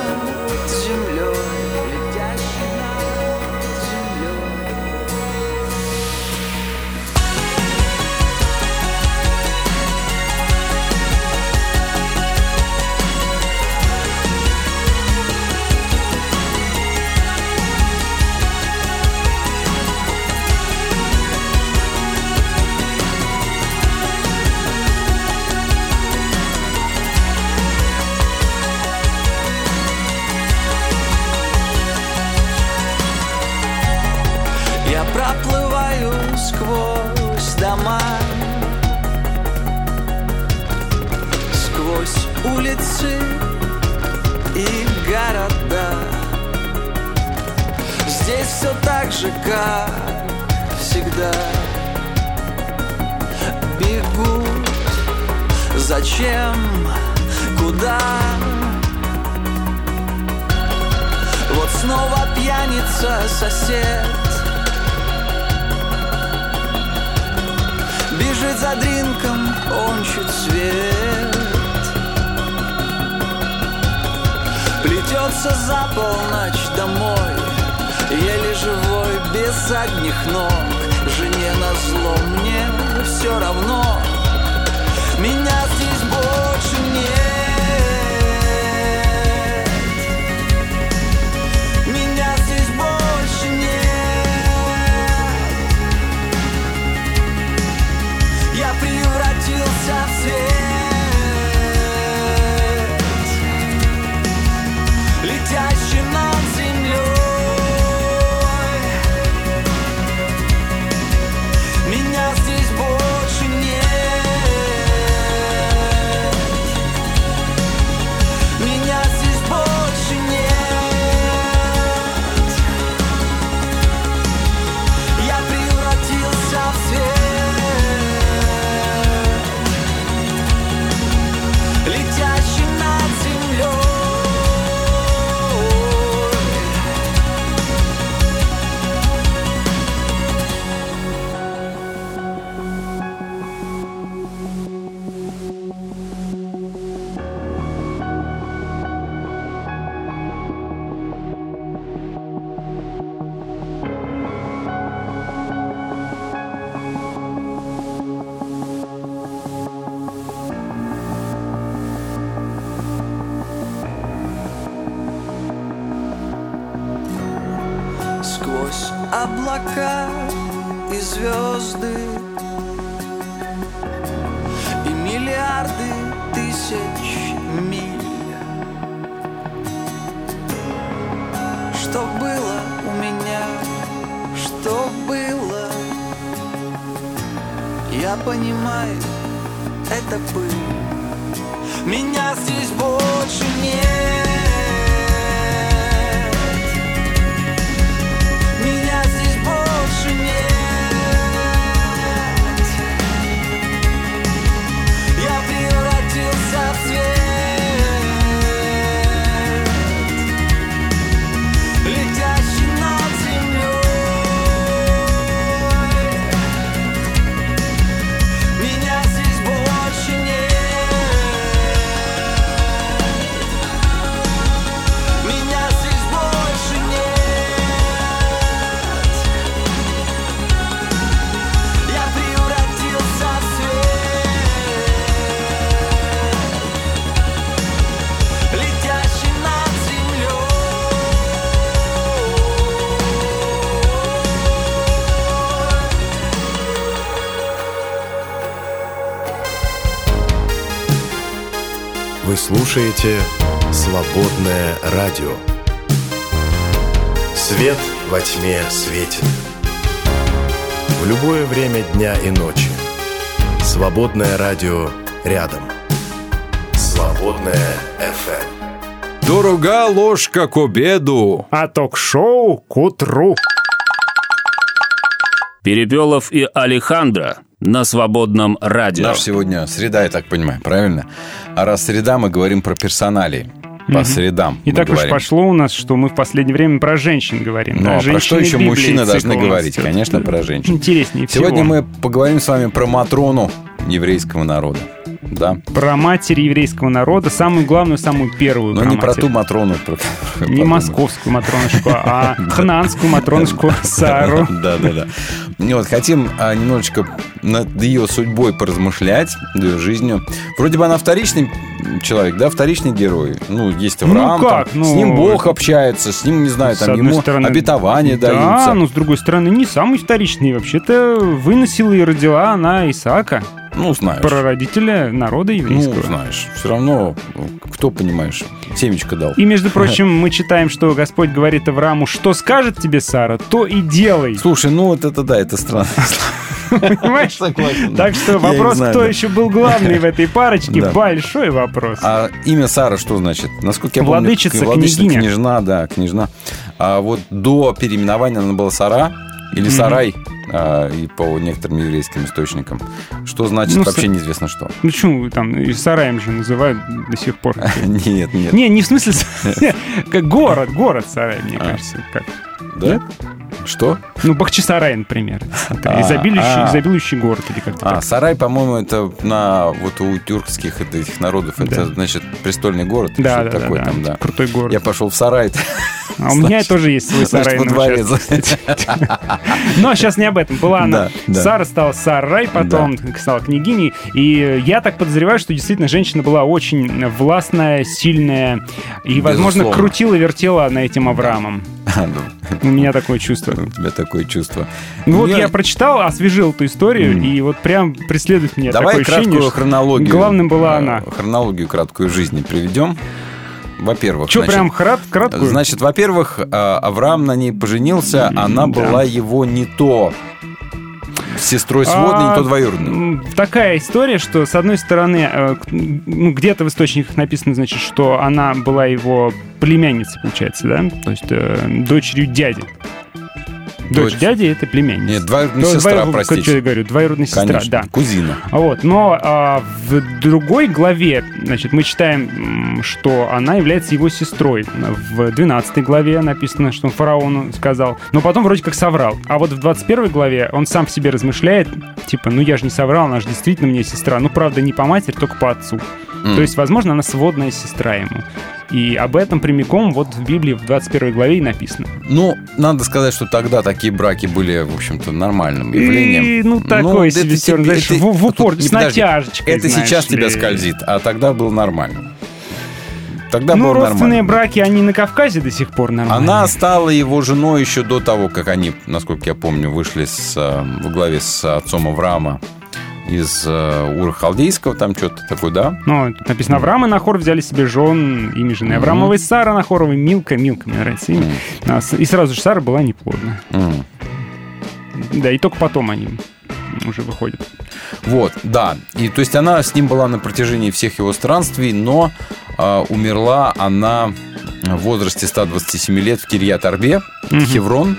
улицы и города. Здесь все так же, как всегда. Бегут. Зачем? Куда? Вот снова пьяница сосед. Бежит за дринком, он чуть свет. Плетется за полночь домой. Еле живой, без задних ног. Жене на зло мне все равно. Меня Меня здесь слушаете «Свободное радио». Свет во тьме светит. В любое время дня и ночи. «Свободное радио» рядом. «Свободное FM». Дорога ложка к обеду. А ток-шоу к утру. Перепелов и Алехандро на свободном радио. Наш сегодня среда, я так понимаю, правильно? А раз среда, мы говорим про персоналии. По Мгм. средам И так уж говорим. пошло у нас, что мы в последнее время про женщин говорим. Ну, да, а про что еще Библии мужчины должны говорить? идет. Конечно, про женщин. Интереснее всего. Сегодня мы поговорим с вами про Матрону еврейского народа. Да? Про матерь еврейского народа, самую главную, самую первую. Но не про матерь. ту Матрону. про- Не московскую матронушку, а хнанскую матронушку Сару. Да, да, да. И вот хотим а, немножечко над ее судьбой поразмышлять, над ее жизнью. Вроде бы она вторичный человек, да, вторичный герой. Ну, есть Авраам, Ну как, ну, с ним Бог общается, с ним, не знаю, там ему стороны, обетования Да, даются. но с другой стороны, не самый вторичный. Вообще-то выносила и родила она Исаака, Ну, знаешь. прародителя народа Ну, еврейского. знаешь, все равно, кто, понимаешь, семечко дал. И, между прочим, мы читаем, что Господь говорит Аврааму, что скажет тебе Сара, то и делай. Слушай, ну вот это да, это странно. Понимаешь? Согласен. Так что вопрос, кто еще был главный в этой парочке, большой вопрос. А имя Сара что значит? Насколько я помню, владычица, княгиня. княжна, да, княжна. А вот до переименования она была Сара или Сарай, а, и по некоторым еврейским источникам. Что значит, Ну, вообще Са- неизвестно что. Ну что, там и Сараем же называют до сих пор. Нет, нет. Не, не в смысле, как город, город Сарай, мне А. кажется. Как? Да? Что? Ну, Бахчисарай, например. А, изобилующий, а. изобилующий город или как-то А, так. Сарай, по-моему, это на вот у тюркских этих народов, это значит престольный город, Да, да, да, да. там, да. Крутой город. Я пошел в сарай. А у меня тоже есть свой сарай во дворе. Но сейчас не об этом. Была она. Сара стала Сарай, потом стала княгиней. И я так подозреваю, что действительно женщина была очень властная, сильная. И, возможно, крутила-вертела на этим Авраамом. У меня такое чувство. У тебя такое чувство. Ну вот Не- я прочитал, освежил эту историю, и вот прям преследует меня Давай такое ощущение, краткую что хронологию. главным была э, она. Хронологию краткую жизни приведем. Во-первых, Что, значит, прям храт, краткую? Значит, во-первых, э, Авраам на ней поженился, она Да. была его не то сестрой сводной, не А, то двоюродной. м, Такая история, что, с одной стороны, э, ну, где-то в источниках написано, значит, что она была его племянницей, получается, да? То есть э, дочерью дяди. Дочь Дочь. дяди — это племянница. Нет, двоюродная сестра, двоюрод- простите. Что я говорю? Двоюродная сестра, Конечно, да. кузина. Вот, но а, в другой главе, значит, мы читаем, что она является его сестрой. В 12 главе написано, что он фараону сказал, но потом вроде как соврал. А вот в 21 главе он сам в себе размышляет, типа, ну я же не соврал, она же действительно мне сестра. Ну, правда, не по матери, только по отцу. М. То есть, возможно, она сводная сестра ему. И об этом прямиком вот в Библии в 21 главе и написано. Ну, надо сказать, что тогда такие браки были, в общем-то, нормальным явлением. И, ну, такой это себе тебе- всё, знаешь, это- в- в упор, тут- с подожди, натяжечкой, Это знаешь сейчас тебя ли. скользит, а тогда было нормально. Тогда ну, родственные нормально. браки, они на Кавказе до сих пор нормальные. Она стала его женой еще до того, как они, насколько я помню, вышли с, э, во главе с отцом Авраама из э, Ура Халдейского, там что-то такое, да? Ну, тут написано, Авраам и Нахор взяли себе жен, ими жены Авраамовой Сара Нахоровой, Милка, Милка, мне нравится имя. С- И сразу же Сара была неплодна. М. Да, и только потом они уже выходят. Вот, да. И то есть она с ним была на протяжении всех его странствий, но э, умерла она в возрасте 127 лет в Кирьят-Арбе, Мгм. Хеврон.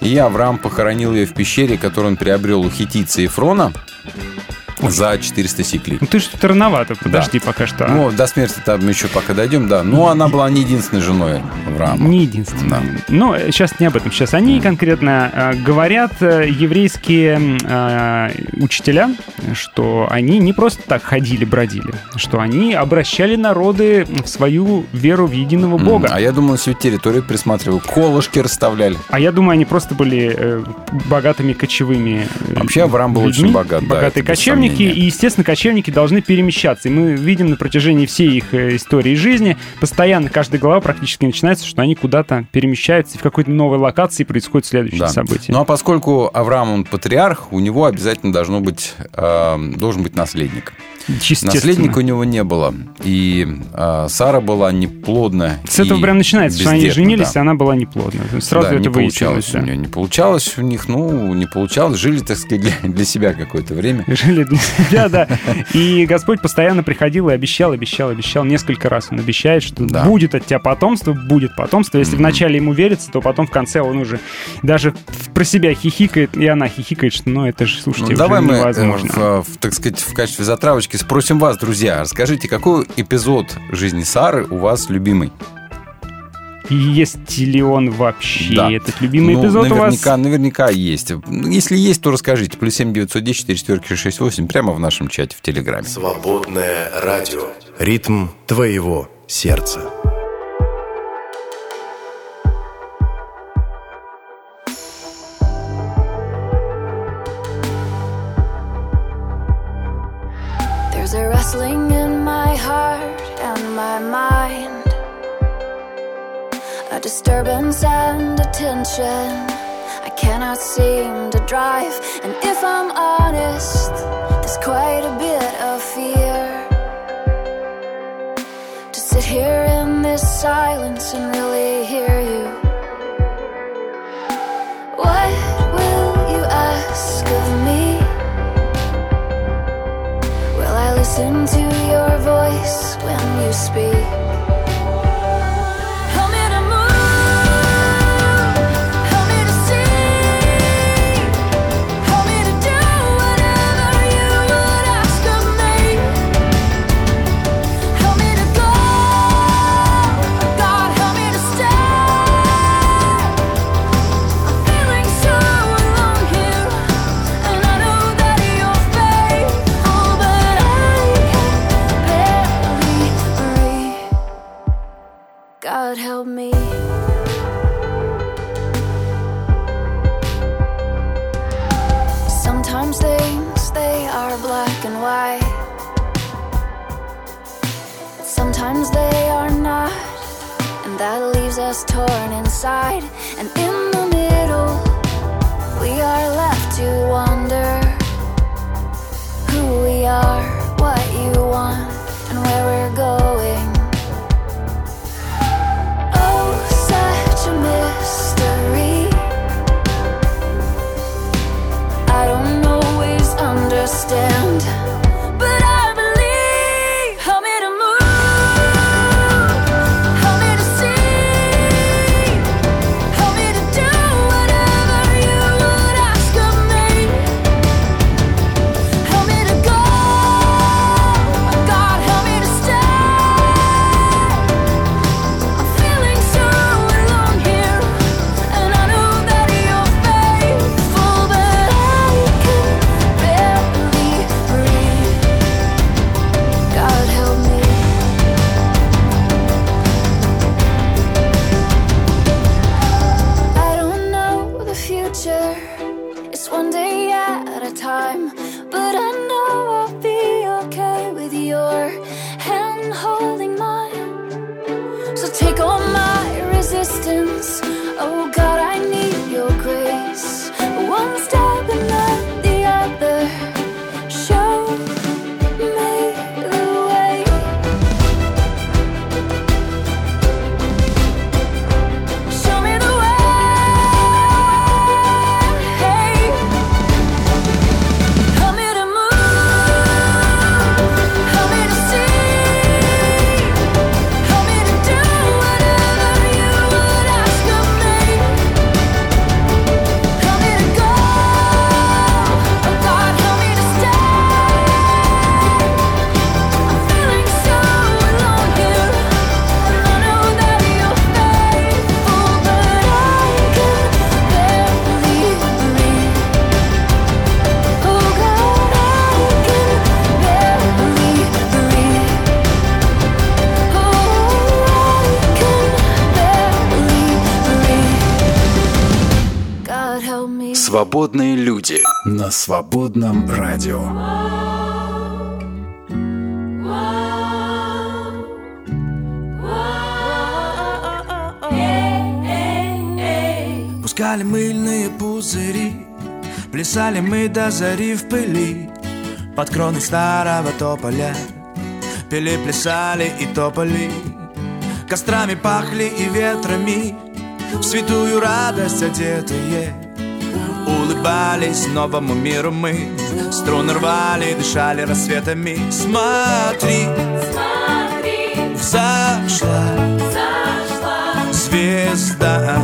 И Авраам похоронил ее в пещере, которую он приобрел у хитийца Ефрона Thank you. За 400 сиклей. Ну, ты что-то рановато, подожди пока что. Ну, до смерти там еще пока дойдем, да. Но она была не единственной женой Авраама. Не единственное. Да. Но сейчас не об этом. Сейчас они конкретно э, говорят, э, еврейские э, учителя, что они не просто так ходили, бродили, что они обращали народы в свою веру в единого Бога. А я думал, всю территорию присматривал. Колышки расставляли. А я думаю, они просто были э, богатыми кочевыми. э, Вообще Авраам был людьми, очень богат, да, Богатые это без кочевники. И, естественно, кочевники должны перемещаться. И мы видим на протяжении всей их э, истории жизни, постоянно, каждая глава практически начинается, что они куда-то перемещаются, и в какой-то новой локации происходит следующее Да. событие. Ну а поскольку Авраам он патриарх, у него обязательно должно быть э, должен быть наследник. Наследника у него не было, и э, Сара была неплодна. С этого прям начинается, что они женились, да. а она была неплодна. Сразу Да, это не выяснилось. получалось у да. нее, не получалось у них, ну не получалось, жили так сказать для, для себя какое-то время. Жили для себя, да. И Господь постоянно приходил и обещал, обещал, обещал. Несколько раз он обещает, что Да. будет от тебя потомство, будет потомство. Если вначале ему верится, то потом в конце он уже даже про себя хихикает, и она хихикает, что ну это же, слушайте, Ну, давай мы, э, невозможно. в, в, так сказать, в качестве затравочки спросим вас, друзья, расскажите, какой эпизод жизни Сары у вас любимый? И Есть ли он вообще, Да. этот любимый Ну, эпизод у вас? наверняка, наверняка есть. Если есть, то расскажите. Плюс 7 910 4 четверки 6 8 прямо в нашем чате в Телеграме. Свободное радио. Ритм твоего сердца. Wrestling in my heart and my mind, a disturbance and a tension I cannot seem to drive. And if I'm honest, there's quite a bit of fear to sit here in this silence and really hear you. What will you ask listen to your voice when you speak? Свободные люди. На свободном радио. Пускали мыльные пузыри Плясали мы до зари в пыли. Под кроной старого тополя Пели, плясали и топали. Кострами пахли и ветрами В святую радость одетые Улыбались новому миру мы. Струны рвали, дышали рассветами. Смотри, взошла. Звезда.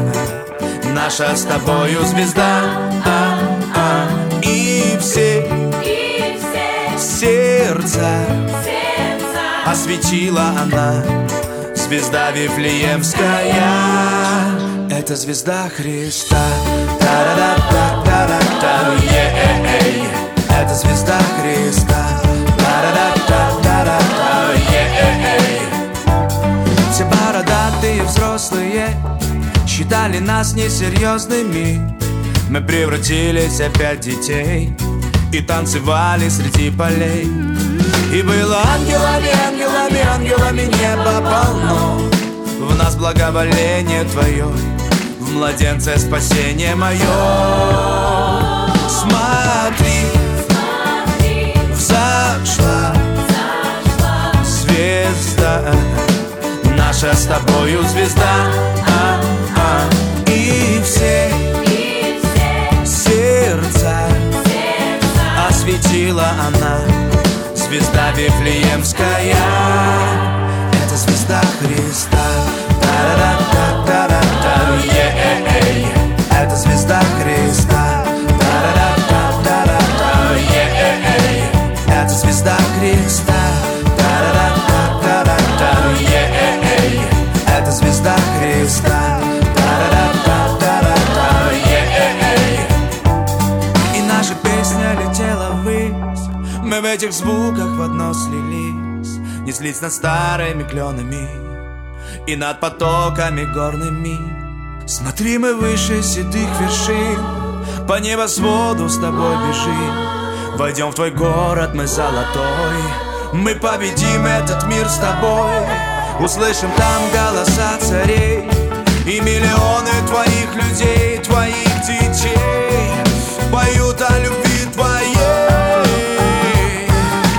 Наша с тобою звезда. А, а, И все. Сердца Осветила она. Звезда Вифлеемская. Это звезда Христа. Это звезда Христа. Все бородатые взрослые Считали нас несерьезными. Мы превратились опять в детей И танцевали среди полей. И было ангелами, ангелами, ангелами небо полно. В нас благоволение твое В младенце спасение мое Смотри, взошла. Звезда. Наша с тобою звезда. А, а, И все. Сердца. Осветила она. Звезда Вифлеемская. Это звезда Христа. Та-ра-ра-та-та-ра-та, е-э-эй. Это звезда Христа. Это звезда Христа. Это звезда Христа. И наша песня летела ввысь Мы в этих звуках в одно слились Неслись над старыми кленами и над потоками горными. Смотри, мы выше седых вершин, по небосводу с тобой бежим. Войдем в твой город, мы золотой, мы победим этот мир с тобой. Услышим там голоса царей и миллионы твоих людей, твоих детей поют о любви твоей.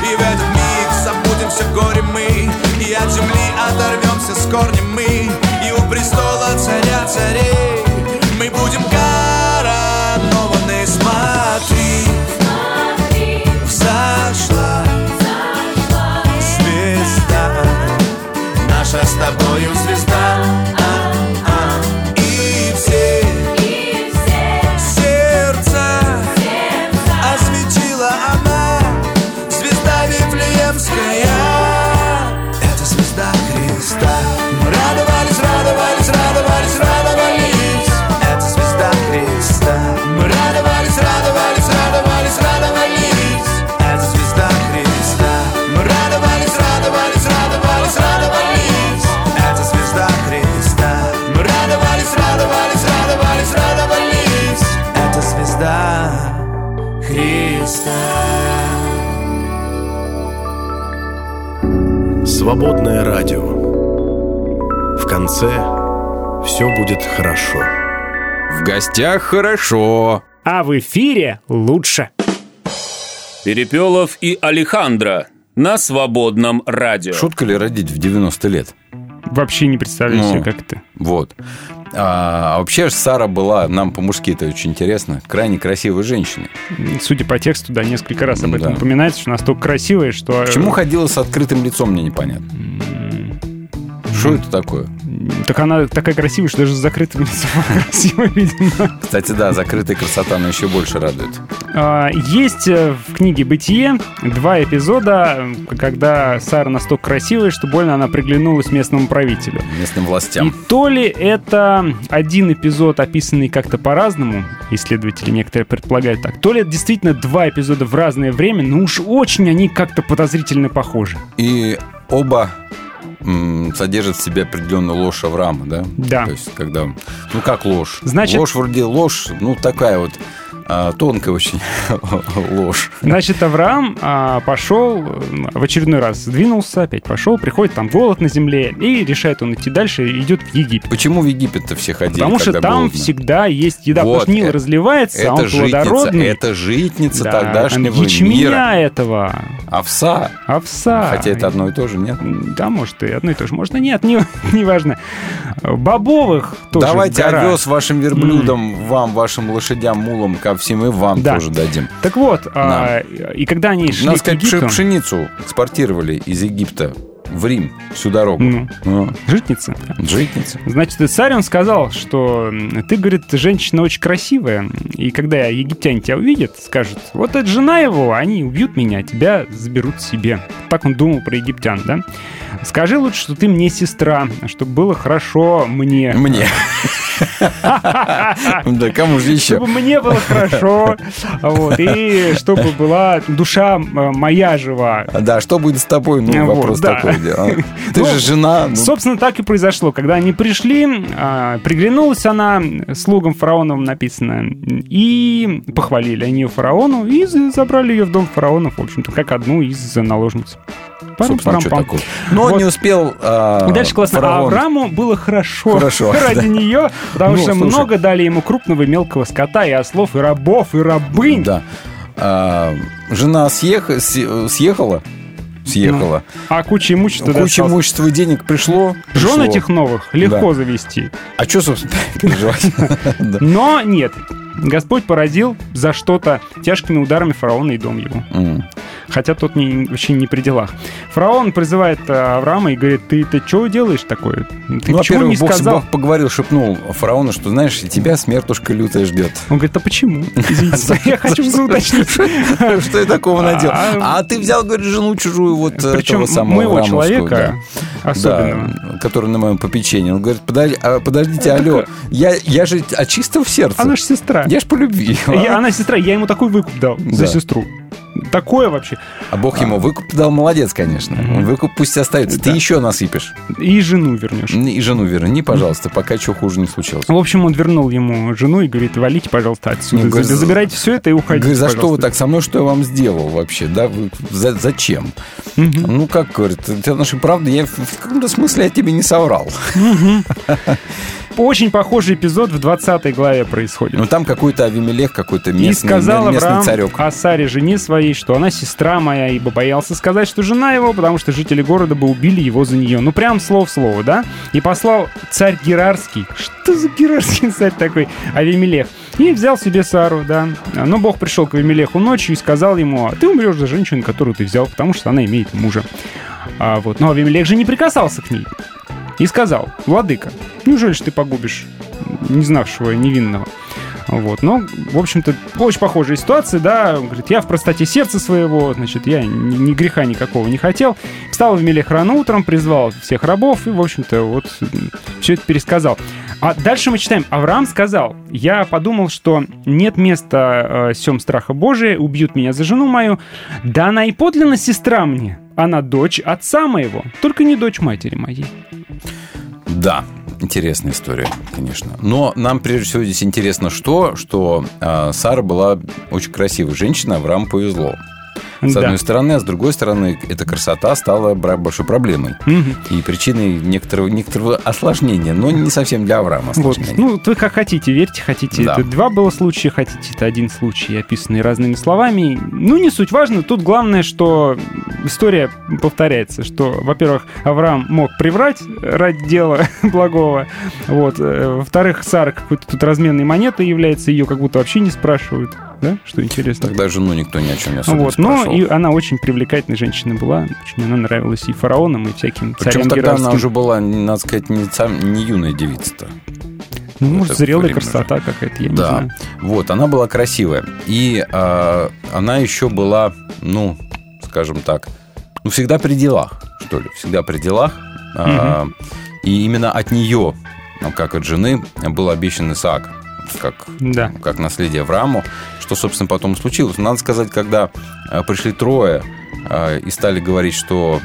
И в этот миг все горе мы, и от земли оторвемся с корнем Свободное радио. В конце все будет хорошо. В гостях хорошо. А в эфире лучше. Перепелов и Алехандро на свободном радио. Шутка ли родить в 90 лет? Вообще не представляю Ну. себе, как это. Вот. А, а вообще ж Сара была, нам по-мужски это очень интересно, крайне красивой женщиной. Судя по тексту, да, несколько раз об этом Да. упоминается, что настолько красивая, что... э, Почему ходила с открытым лицом, мне непонятно. Что это такое? Так она такая красивая, что даже с закрытым лицом красивая, видимо. Кстати, да, закрытая красота, она еще больше радует. А, Есть э, в книге «Бытие» два эпизода, э, когда Сара настолько красивая, что больно она приглянулась местному правителю. Местным И властям. то ли это один эпизод, описанный как-то по-разному, исследователи некоторые предполагают так, то ли это действительно два эпизода в разное время, но уж очень они как-то подозрительно похожи. И оба м, содержат в себе определенную ложь Авраама, да? Да. То есть, когда... Ну, как ложь? Значит- Ложь вроде ложь, ну, такая вот а, тонкая очень ложь. Значит, Авраам а, пошел, в очередной раз сдвинулся, опять пошел, приходит там голод на земле, и решает он идти дальше, идет в Египет. Почему в Египет-то все ходили, Потому что там голодно? всегда есть еда, Вот, потому что Нил э- разливается, а Это он житница, плодородный. это житница Да, тогдашнего ячменя мира. этого, Овса. овса. Хотя это одно и то же, нет? Да, может, и одно и то же. Можно нет, не, неважно. Бобовых тоже Давайте гора. овес вашим верблюдам, вам, вашим лошадям, мулам, ко всем, и вам Да. тоже дадим. Так вот, а, и когда они шли Надо к Египту... пшеницу экспортировали из Египта в Рим всю дорогу. Ну, Ну, житница. житница. Значит, царь он сказал, что ты, говорит, женщина очень красивая, и когда египтяне тебя увидят, скажут, вот это жена его, они убьют меня, тебя заберут себе. Так он думал про египтян, да? Скажи лучше, что ты мне сестра, чтобы было хорошо мне. Мне. Да кому же еще? Чтобы мне было хорошо, вот, и чтобы была душа моя жива. Да, что будет с тобой? Ну, вопрос такой. Да. А, Ты Ну, же жена. ну, Собственно, так и произошло. Когда они пришли, а, приглянулась она, слугам фараоновым написано, и похвалили они ее фараону, и за- забрали ее в дом фараонов, в общем-то, как одну из наложниц. Собственно, что Парам-парам-пам. такое. Но Вот. не успел а, дальше классно. А фараон- Аврааму было хорошо, Хорошо, ради да. нее, потому Ну, что слушай. много дали ему крупного и мелкого скота, и ослов, и рабов, и рабынь. Да. А, жена съех- съ- съехала, съехала. А куча имущества Куча досталось. имущества и денег пришло. Жен пришло. этих новых легко Да. завести. А что, собственно, переживать? Да. Но нет. Господь поразил за что-то тяжкими ударами фараона и дом его. Хотя тот не, вообще не при делах. Фараон призывает э, Авраама и говорит, ты, ты что делаешь такое? Ты Ну, почему не Бог, сказал? Бог поговорил, шепнул фараону, что, знаешь, тебя смертушка лютая ждет. Он говорит, а почему? Извините, я хочу уточнить. Что я такого наделал? А, А ты взял, говорит, жену чужую, вот Причем этого самого моего человека особенного. Который на моем попечении. Он говорит, а, подождите, алло, я, я же от чистого сердца. Она же сестра. Я ж по любви. Она сестра, я ему такой выкуп дал за сестру. Такое вообще. А Бог ему выкуп дал, молодец, конечно. Выкуп пусть остается. Ты Да. еще насыпешь. И жену вернешь. И жену верни, пожалуйста, пока чего хуже не случилось. В общем, он вернул ему жену и говорит, валите, пожалуйста, отсюда. Заби- Забирайте все это и уходите, Говорит, за что вы пожалуйста». так со мной, что я вам сделал вообще? Да, Вы- за- зачем? Ну, как, говорит, это наша правда, я в каком-то смысле я тебе не соврал. Очень похожий эпизод в 20 главе происходит. Ну, там какой-то Авимелех, какой-то И местный, сказал местный Авраам царек. о Саре, жене своей, что она сестра моя, ибо боялся сказать, что жена его, потому что жители города бы убили его за нее. Ну, прям слово в слово, да? И послал царь Герарский. Что за Герарский царь такой? Авимелех. И взял себе Сару, да. Но Бог пришел к Авимелеху ночью и сказал ему, «А ты умрешь за женщину, которую ты взял, потому что она имеет мужа. А вот. Но Авимелех же не прикасался к ней. И сказал, владыка, неужели ж ты погубишь не знавшего невинного? Вот. Но, в общем-то, очень похожая ситуация, да. Он говорит, я в простоте сердца своего, значит, я ни, ни греха никакого не хотел. Встал в Мелех рано утром, призвал всех рабов и, в общем-то, вот все это пересказал. А дальше мы читаем, Авраам сказал, я подумал, что нет места э, сем страха Божия, убьют меня за жену мою, да она и подлинно сестра мне, она дочь отца моего, только не дочь матери моей. Да, интересная история, конечно. Но нам прежде всего здесь интересно что, что а, Сара была очень красивой женщиной, Аврааму повезло. С Да. одной стороны, а с другой стороны, эта красота стала большой проблемой. И причиной некоторого, некоторого осложнения, но не совсем для Авраама Вот. Ну, вы как хотите, верьте, хотите. Да. Это два было случая, хотите, это один случай, описанный разными словами. Ну, не суть важно. Тут главное, что история повторяется, что, во-первых, Авраам мог приврать ради дела благого. Вот. Э, Во-вторых, Сара какой-то тут разменной монетой является, ее как будто вообще не спрашивают. Да? Что интересно. Тогда жену никто ни о чем не особо Вот, не но и она очень привлекательная женщина была. Очень она нравилась и фараонам, и всяким Причем царям тогда она уже была, надо сказать, не, сам- не юная девица-то. Ну, может, зрелая время красота какая-то, я не Да, знаю. вот, она была красивая. И а, она еще была, ну, скажем так, ну, всегда при делах, что ли, всегда при делах. А, и именно от нее, как от жены, был обещан Исаак, как, Да. как наследие Аврааму, что, собственно, потом случилось. Надо сказать, когда а, пришли трое а, и стали говорить, что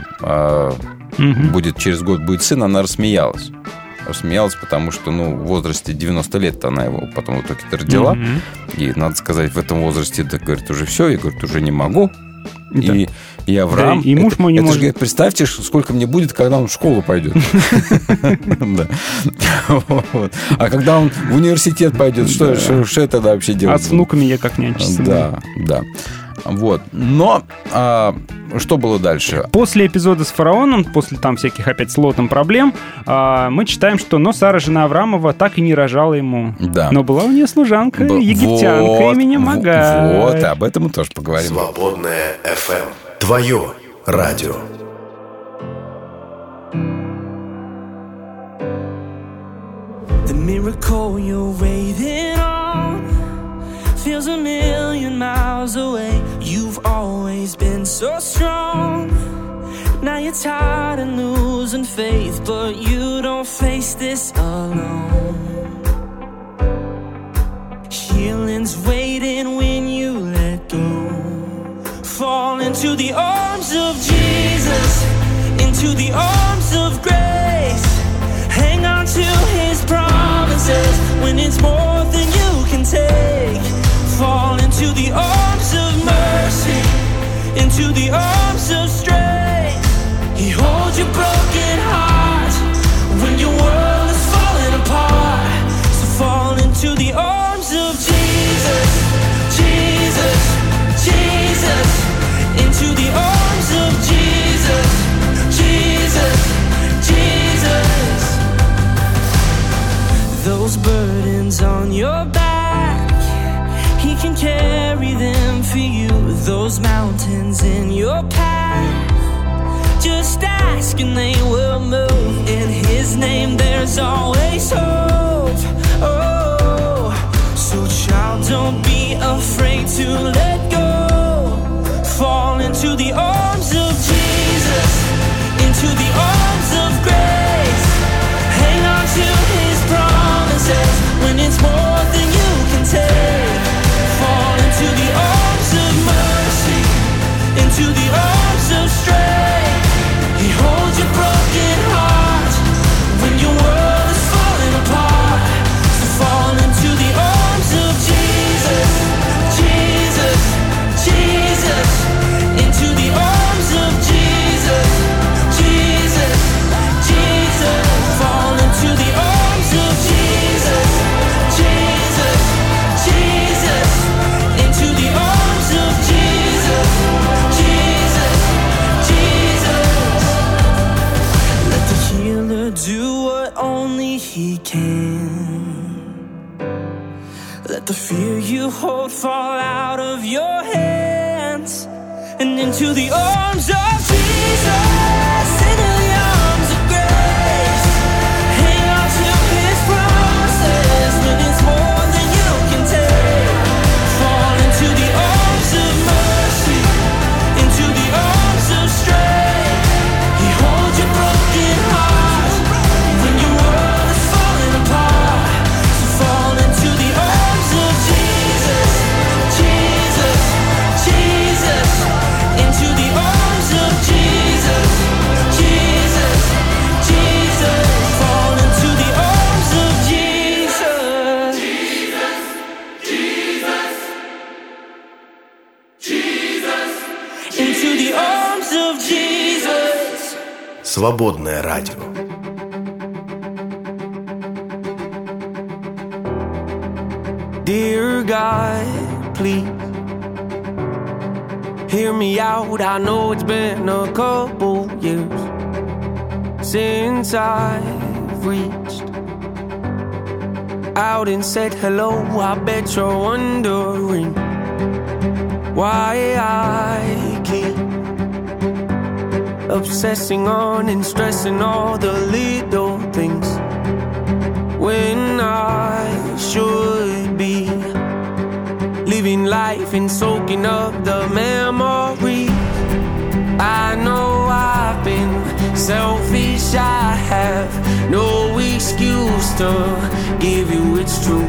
Мгм. будет через год будет сын, она рассмеялась. Рассмеялась, потому что, ну, в возрасте 90 лет она его потом в итоге родила. Мгм. И, надо сказать, в этом возрасте, да, говорит, уже все. Я, говорит, уже не могу. Да. И, и Авраам... Да, и муж это, мой не это же, может. говорит, представьте, сколько мне будет, когда он в школу пойдет. А когда он в университет пойдет, что я тогда вообще делать? А с внуками я как нянчиться. Да, да. Вот. Но а, что было дальше? После эпизода с фараоном, после там всяких опять с лотом проблем, а, мы читаем, что но Сара, жена Авраамова, так и не рожала ему. Да. Но была у нее служанка, Б- египтянка вот, именем в- Агарь. Вот, об этом мы тоже поговорим. Свободная FM. Твое радио. The miracle you're waiting on feels a million miles away. You've always been so strong. Now you're tired and losing faith, but you don't face this alone. Healing's waiting when you let go. Fall into the arms of Jesus, into the arms of grace. Hang on to his promises when it's more than you can take. Fall into the arms of mercy, into the arms Those burdens on your back, He can carry them for you. Those mountains in your path. Just ask and they will move. In His name, there's always hope. Oh, so child, don't be afraid to let go. Fall into the arms fear you hold fall out of your hands and into the arms of Jesus. Свободное радио. Dear God, please hear me out. I know it's been a couple years since I've reached out and said hello. I bet you're wondering why I keep obsessing on and stressing all the little things when I should be living life and soaking up the memories. I know I've been selfish, I have no excuse to give you it's true.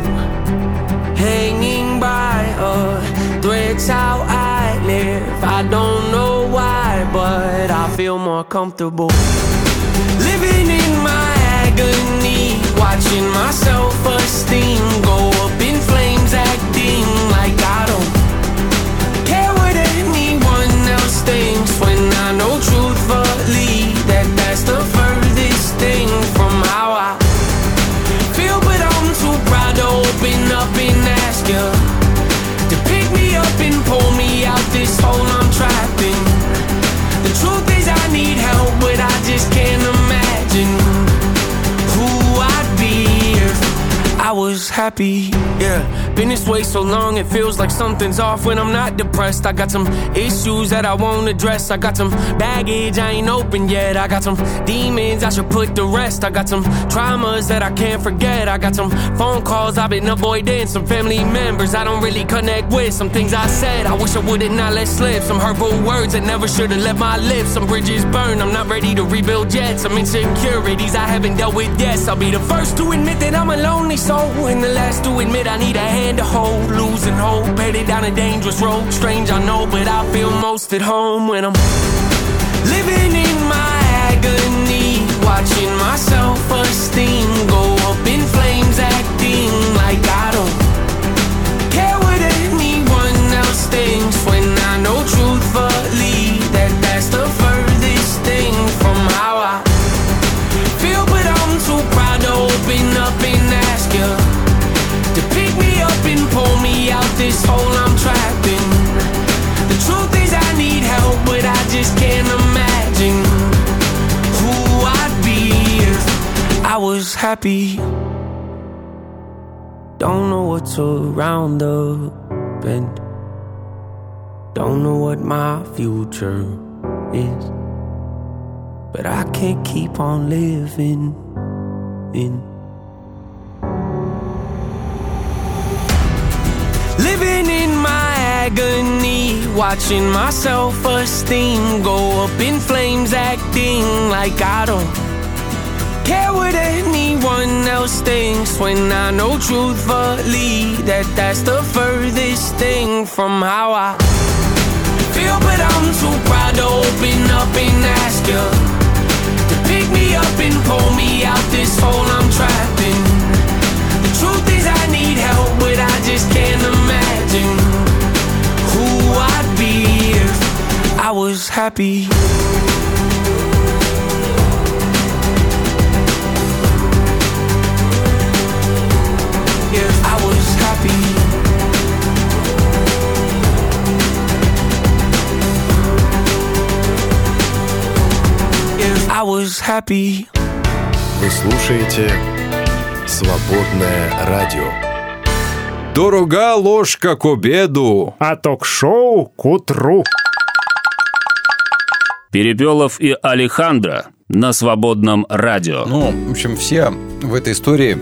Hanging by a thread's how I live. I don't know why, but I feel more comfortable. Living in my agony, watching my self esteem go up in flames, acting like I don't care what anyone else thinks. When I know truthfully that that's the furthest thing from how I feel, but I'm too proud to open up and ask you Hold on was happy. Yeah, been this way so long it feels like something's off when I'm not depressed. I got some issues that I won't address. I got some baggage I ain't open yet. I got some demons I should put to rest. I got some traumas that I can't forget. I got some phone calls I've been avoiding. Some family members I don't really connect with. Some things I said I wish I would've not let slip. Some hurtful words that never should've left my lips. Some bridges burned. I'm not ready to rebuild yet. Some insecurities I haven't dealt with yet. I'll be the first to admit that I'm a lonely soul, and the last to admit I need a hand to hold. Losing hope, headed down a dangerous road. Strange, I know, but I feel most at home when I'm living in my agony, watching my self-esteem go up in flames, acting like I don't care what anyone else thinks. When I know truthfully just can't imagine who I'd be if I was happy. Don't know what's around the bend. Don't know what my future is. But I can't keep on living in. Living agony, watching my self esteem go up in flames, acting like I don't care what anyone else thinks. When I know truthfully that that's the furthest thing from how I feel, but I'm too proud to open up and ask you to pick me up and pull me out this hole I'm trapped in. The truth is I need help, but I just can't imagine I'd be if I was happy. If I was happy. If I was happy. Вы слушаете Свободное радио. Дорога ложка к обеду. А ток-шоу к утру. Перепелов и Алехандро на свободном радио. Ну, в общем, все в этой истории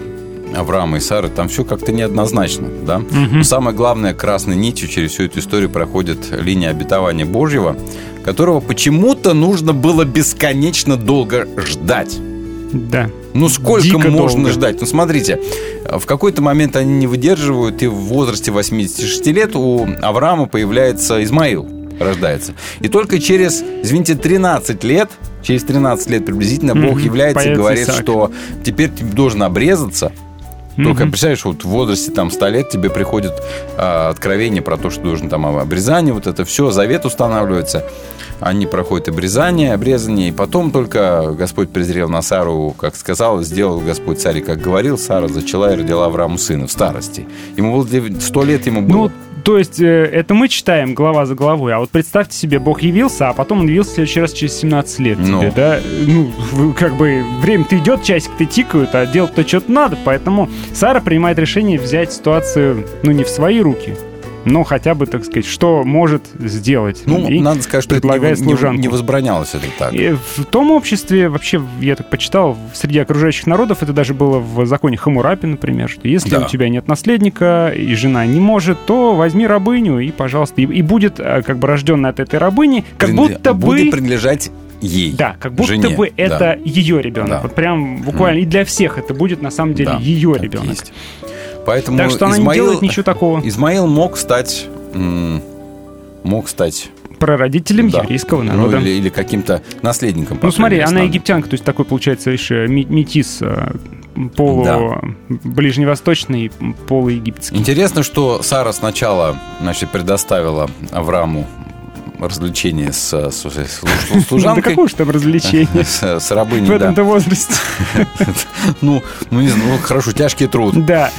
Авраама и Сары, там все как-то неоднозначно, да? Но самое главное, красной нитью через всю эту историю проходит линия обетования Божьего, которого почему-то нужно было бесконечно долго ждать. Да. Ну, сколько Дико можно долго. ждать? Ну, смотрите, в какой-то момент они не выдерживают, и в возрасте 86 лет у Авраама появляется Измаил, рождается. И только через, извините, 13 лет, через 13 лет приблизительно, Бог является и говорит, Исаак. что теперь ты должен обрезаться. Только, Мгм. представляешь, вот в возрасте там 100 лет тебе приходит а, откровение про то, что должен там обрезание, вот это все, завет устанавливается. Они проходят обрезание, обрезание, и потом только Господь презрел на Сару, как сказал, сделал Господь царь, и как говорил, Сара зачала и родила Аврааму сына в старости. Ему было 100 лет ему было. Ну, то есть э, это мы читаем глава за главой, а вот представьте себе, Бог явился, а потом он явился в следующий раз через 17 лет Ну. тебе, да? Ну, как бы время-то идет, часик-то тикают, а делать-то что-то надо, поэтому Сара принимает решение взять ситуацию, ну, не в свои руки, но хотя бы, так сказать, что может сделать. Ну, И надо сказать, что это не, служанку. не возбранялось это так. И в том обществе, вообще, я так почитал, среди окружающих народов, это даже было в законе Хамурапи, например, что если Да. у тебя нет наследника, и жена не может, то возьми рабыню, и, пожалуйста, и, и будет э, как бы рожденная от этой рабыни, как Принадле- будто бы... Будет принадлежать ей. Да, как будто жене, бы это да. ее ребенок. Да. Вот прям буквально и для всех это будет на самом деле Да, ее ребенок. есть. Поэтому Так что она не Измаил- делает ничего такого. Измаил мог стать... Мог стать Прародителем да, еврейского ну, народа. или, или каким-то наследником. Ну смотри, она египтянка, то есть такой получается еще ми- метис э, полу Да. ближневосточный, полуегипетский. Интересно, что Сара сначала значит, предоставила Аврааму развлечение с, с- с- с Да служанкой. какое же там развлечение С, с рабыней, в да. этом-то возрасте. Ну, ну, не знаю, ну, хорошо, тяжкий труд. Да.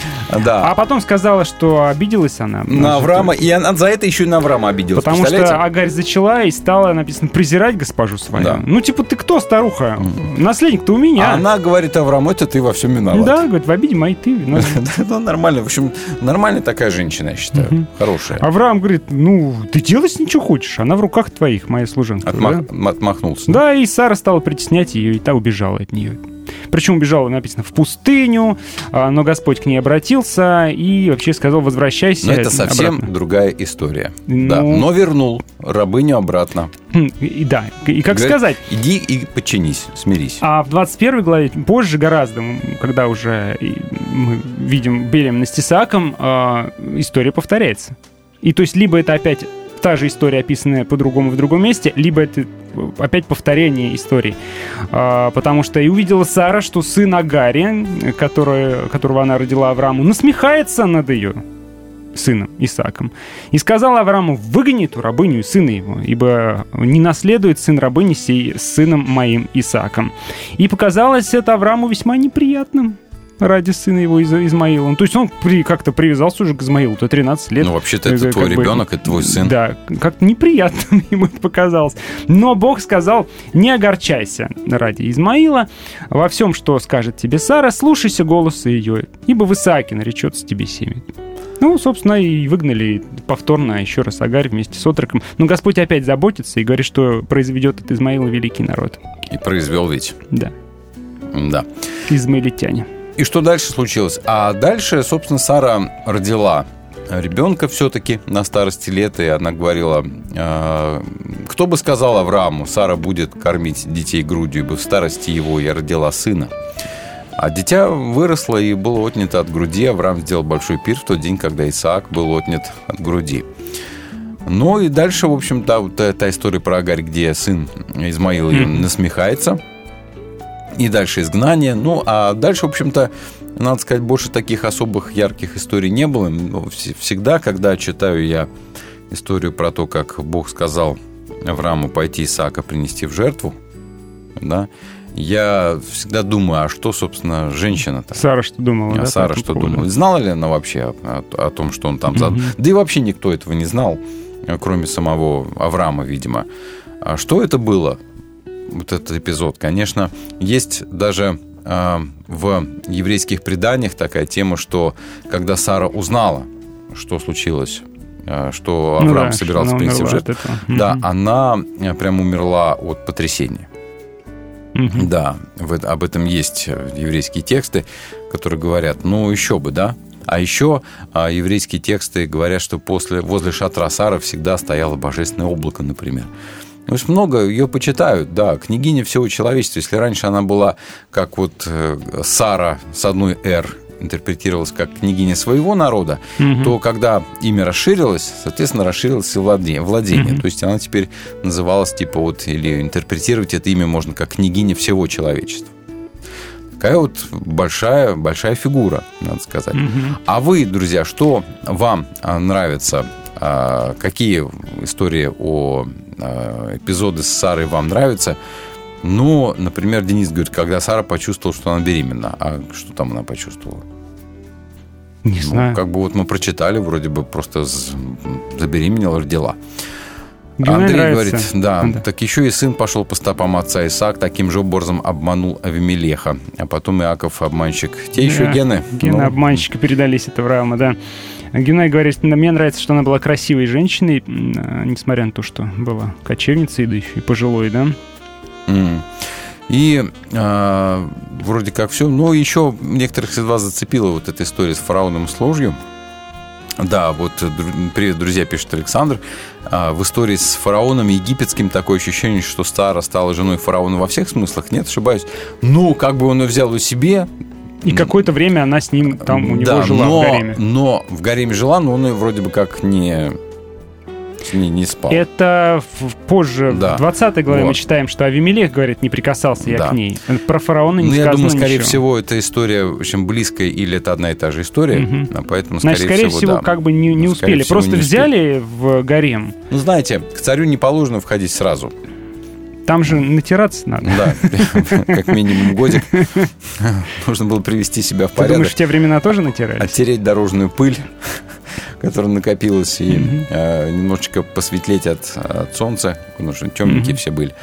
Да. А потом сказала, что обиделась она. на Авраама, и она за это еще и на Авраама обиделась. Потому что Агарь зачала и стала, написано, презирать госпожу свою. Да. Ну, типа, ты кто, старуха? Наследник-то у меня. А она говорит Аврааму, это ты во всем виноват. Да, говорит, в обиде моей ты виноват. Ну, нормально. В общем, нормальная такая женщина, я считаю. Хорошая. Авраам говорит, ну, ты ней что хочешь, она в руках твоих, моя служанка. Отмахнулся. Да, и Сара стала притеснять ее, и та убежала от нее. Причем убежала, написано, в пустыню, а, но Господь к ней обратился и вообще сказал, возвращайся Но это совсем обратно. другая история. Ну. Да. Но вернул рабыню обратно. Хм, И да, и как Говорит, сказать, Иди и подчинись, смирись. а в 21 главе, позже гораздо, когда уже мы видим беременность Исааком, а, история повторяется. И то есть либо это опять та же история, описанная по-другому в другом месте, либо это э, опять повторение истории. А, потому что и увидела Сара, что сын Агари, который, которого она родила Аврааму, насмехается над ее сыном Исааком. И сказал Аврааму, выгони эту рабыню и сына его, ибо не наследует сын рабыни сей с сыном моим Исааком. И показалось это Аврааму весьма неприятным ради сына его Из- Измаила. Ну, То есть он при- как-то привязался уже к Измаилу, то 13 лет. Ну, вообще-то это Э, твой бы- ребенок, это твой сын. Да, как-то неприятно ему это показалось. Но Бог сказал, не огорчайся ради Измаила. Во всем, что скажет тебе Сара, слушайся голоса ее, ибо в Исааке наречется тебе семя. Ну, собственно, и выгнали повторно еще раз Агарь вместе с отроком. Но Господь опять заботится и говорит, что произведет от Измаила великий народ. И произвел ведь. Да, Да. измаилитяне. И что дальше случилось? А дальше, собственно, Сара родила ребенка все-таки на старости лет, и она говорила, э, кто бы сказал Аврааму, Сара будет кормить детей грудью, ибо в старости его я родила сына. А дитя выросло и было отнято от груди. Авраам сделал большой пир в тот день, когда Исаак был отнят от груди. Ну и дальше, в общем, та, та, та история про Агарь, где сын Измаил ее Мгм. насмехается. И дальше изгнание. Ну, а дальше, в общем-то, надо сказать, больше таких особых ярких историй не было. Ну, вс- Всегда, когда читаю я историю про то, как Бог сказал Аврааму пойти Исаака принести в жертву, да, я всегда думаю, а что, собственно, женщина-то? Сара что думала? А да, Сара что поводу? думала? Знала ли она вообще о, о- о том, что он там задал? Мгм. Да и вообще никто этого не знал, кроме самого Авраама, видимо. А что это было? Вот этот эпизод. Конечно, есть даже э, в еврейских преданиях такая тема, что когда Сара узнала, что случилось, э, что Ну Авраам да, что собирался она принести в жертву, да, Мгм. она э, прям умерла от потрясения. Мгм. Да, в об этом есть э, еврейские тексты, которые говорят, ну еще бы, да. А еще а, еврейские тексты говорят, что после, возле шатра Сары всегда стояло божественное облако, например. Есть много ее почитают, да, княгиня всего человечества. Если раньше она была как вот э, Сара с одной «Р», интерпретировалась как княгиня своего народа, Мгм. то когда имя расширилось, соответственно, расширилось и владе- владение. Мгм. То есть она теперь называлась типа вот, или интерпретировать это имя можно как княгиня всего человечества. Такая вот большая, большая фигура, надо сказать. Мгм. А вы, друзья, что вам а, нравится? А, Какие истории о эпизоды с Сарой вам нравятся? Ну, например, Денис говорит, когда Сара почувствовала, что она беременна. А что там она почувствовала? Не Ну, знаю. как бы вот мы прочитали, вроде бы просто забеременела, родила. Гюнай Андрей нравится. говорит, да, Да. так еще и сын пошел по стопам отца Исаак, таким же образом обманул Авимелеха, а потом Иаков обманщик. Те еще Да, гены. Гены Ну, обманщика передались от Авраама, да. Гюнай говорит, «На- мне нравится, что она была красивой женщиной, а, несмотря на то, что была кочевницей, да еще и пожилой, да. М. И а, вроде как все. Но еще некоторых из вас зацепила вот эта история с фараоном с ложью. Да, вот э, привет, друзья, пишет Александр. А, В истории с фараоном египетским такое ощущение, что Сара стала женой фараона во всех смыслах. Нет, ошибаюсь. Ну, как бы он ее взял у себе. И какое-то время она с ним там у него да, жила но, в гареме. но в гареме жила, но он ее вроде бы как не, не, не спал. Это в- позже, Да. в 20 главе мы Вот. читаем, что Авимелех, говорит, не прикасался я Да. к ней. Про фараона не Ну, я сказано думаю, скорее ничего. всего, эта история очень близкая, или это одна и та же история, а поэтому, скорее, Значит, скорее всего, да. как бы не, не Ну, успели. всего, Просто не успели. взяли в гарем. Ну, знаете, к царю не положено входить сразу. Там же натираться надо. Да, как минимум годик. Нужно было привести себя в Ты порядок. думаешь, в те времена тоже натирали? Оттереть дорожную пыль, которая накопилась, и э, немножечко посветлеть от, от солнца, потому что темненькие все были,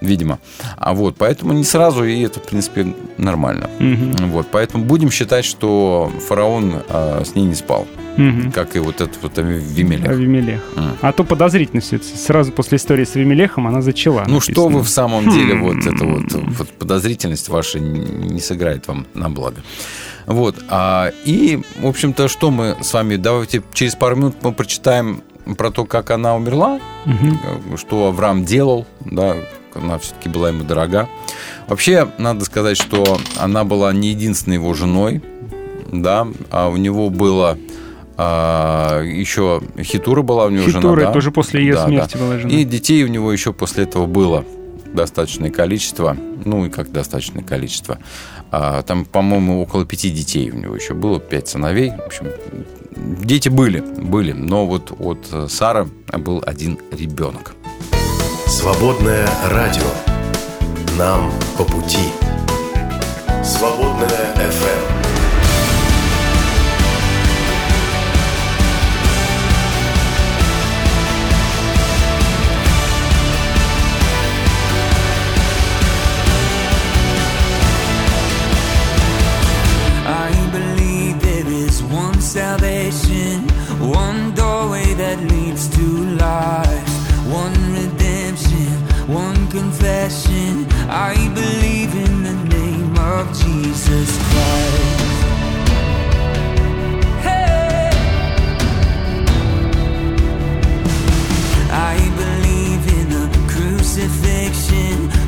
видимо. А вот, поэтому не сразу, и это, в принципе, нормально. Мгм. Вот, поэтому будем считать, что фараон э, с ней не спал, Мгм. как и вот этот вот Авимелех. Авимелех. М. А то подозрительно все это. Сразу после истории с Авимелехом она зачала. Ну что написано. вы в самом деле, Хм. вот эта вот, вот подозрительность ваша не сыграет вам на благо. Вот. а, и, в общем-то, что мы с вами... Давайте через пару минут мы прочитаем про то, как она умерла, э, что Авраам делал, да, она все-таки была ему дорога. Вообще, надо сказать, что она была не единственной его женой, да, а у него было а, еще Хитура была у него жена, Хитура да? тоже после ее Да, смерти да. была жена. И детей у него еще после этого было достаточное количество. Ну, и как достаточное количество. А, там, по-моему, около пяти детей у него еще было, пять сыновей. В общем, дети были, были. Но вот от Сары был один ребенок. Свободное радио. Нам по пути. Свободное FM.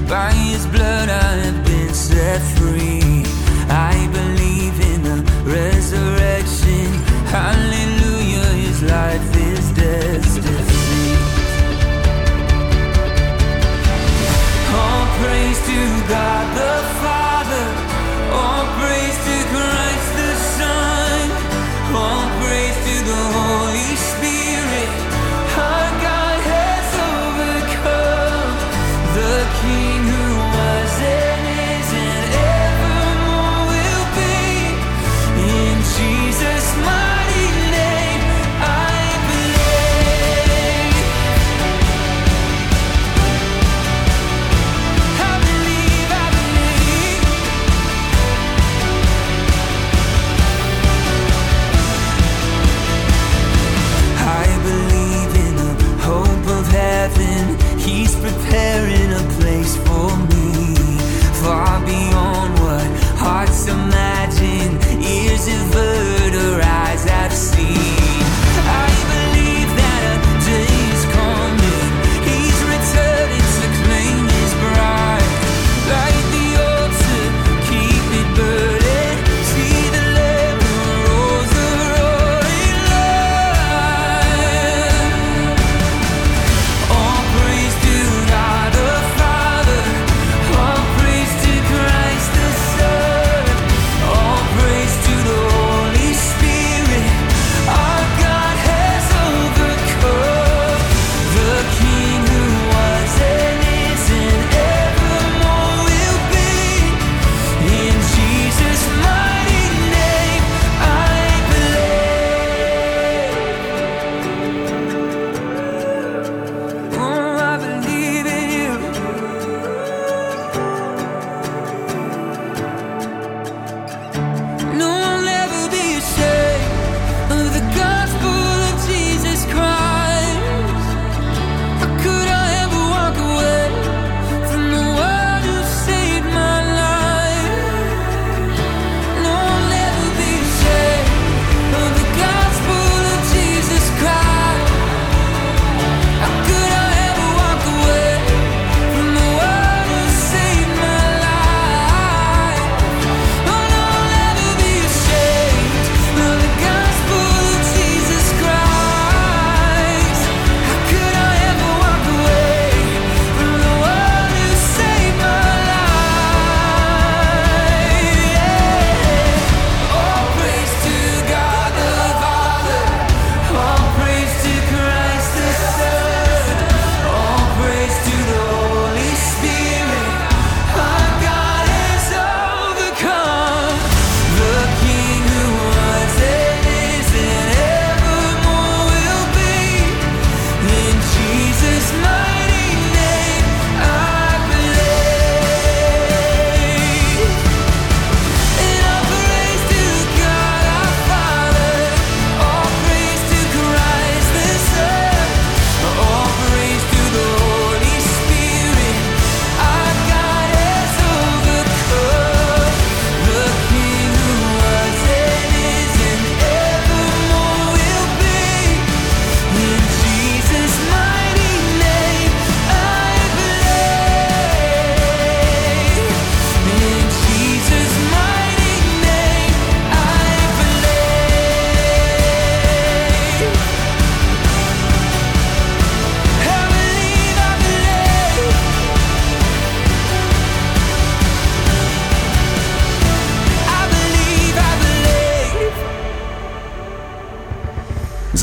By his blood I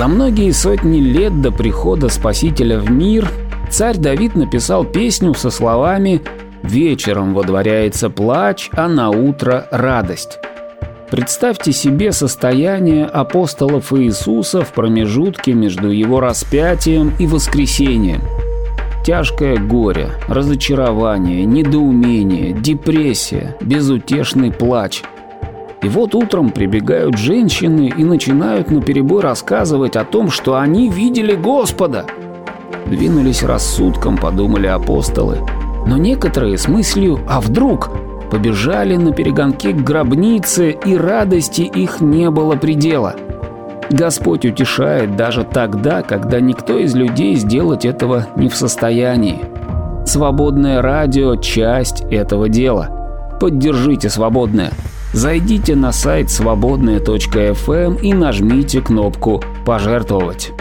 За многие сотни лет до прихода Спасителя в мир царь Давид написал песню со словами «Вечером водворяется плач, а на утро радость». Представьте себе состояние апостолов Иисуса в промежутке между его распятием и воскресением. Тяжкое горе, разочарование, недоумение, депрессия, безутешный плач. И вот утром прибегают женщины и начинают наперебой рассказывать о том, что они видели Господа. Двинулись рассудком, подумали апостолы. Но некоторые с мыслью «а вдруг?» побежали на перегонки к гробнице, и радости их не было предела. Господь утешает даже тогда, когда никто из людей сделать этого не в состоянии. Свободное радио – часть этого дела. Поддержите свободное. Зайдите на сайт свободное.фм и нажмите кнопку «Пожертвовать».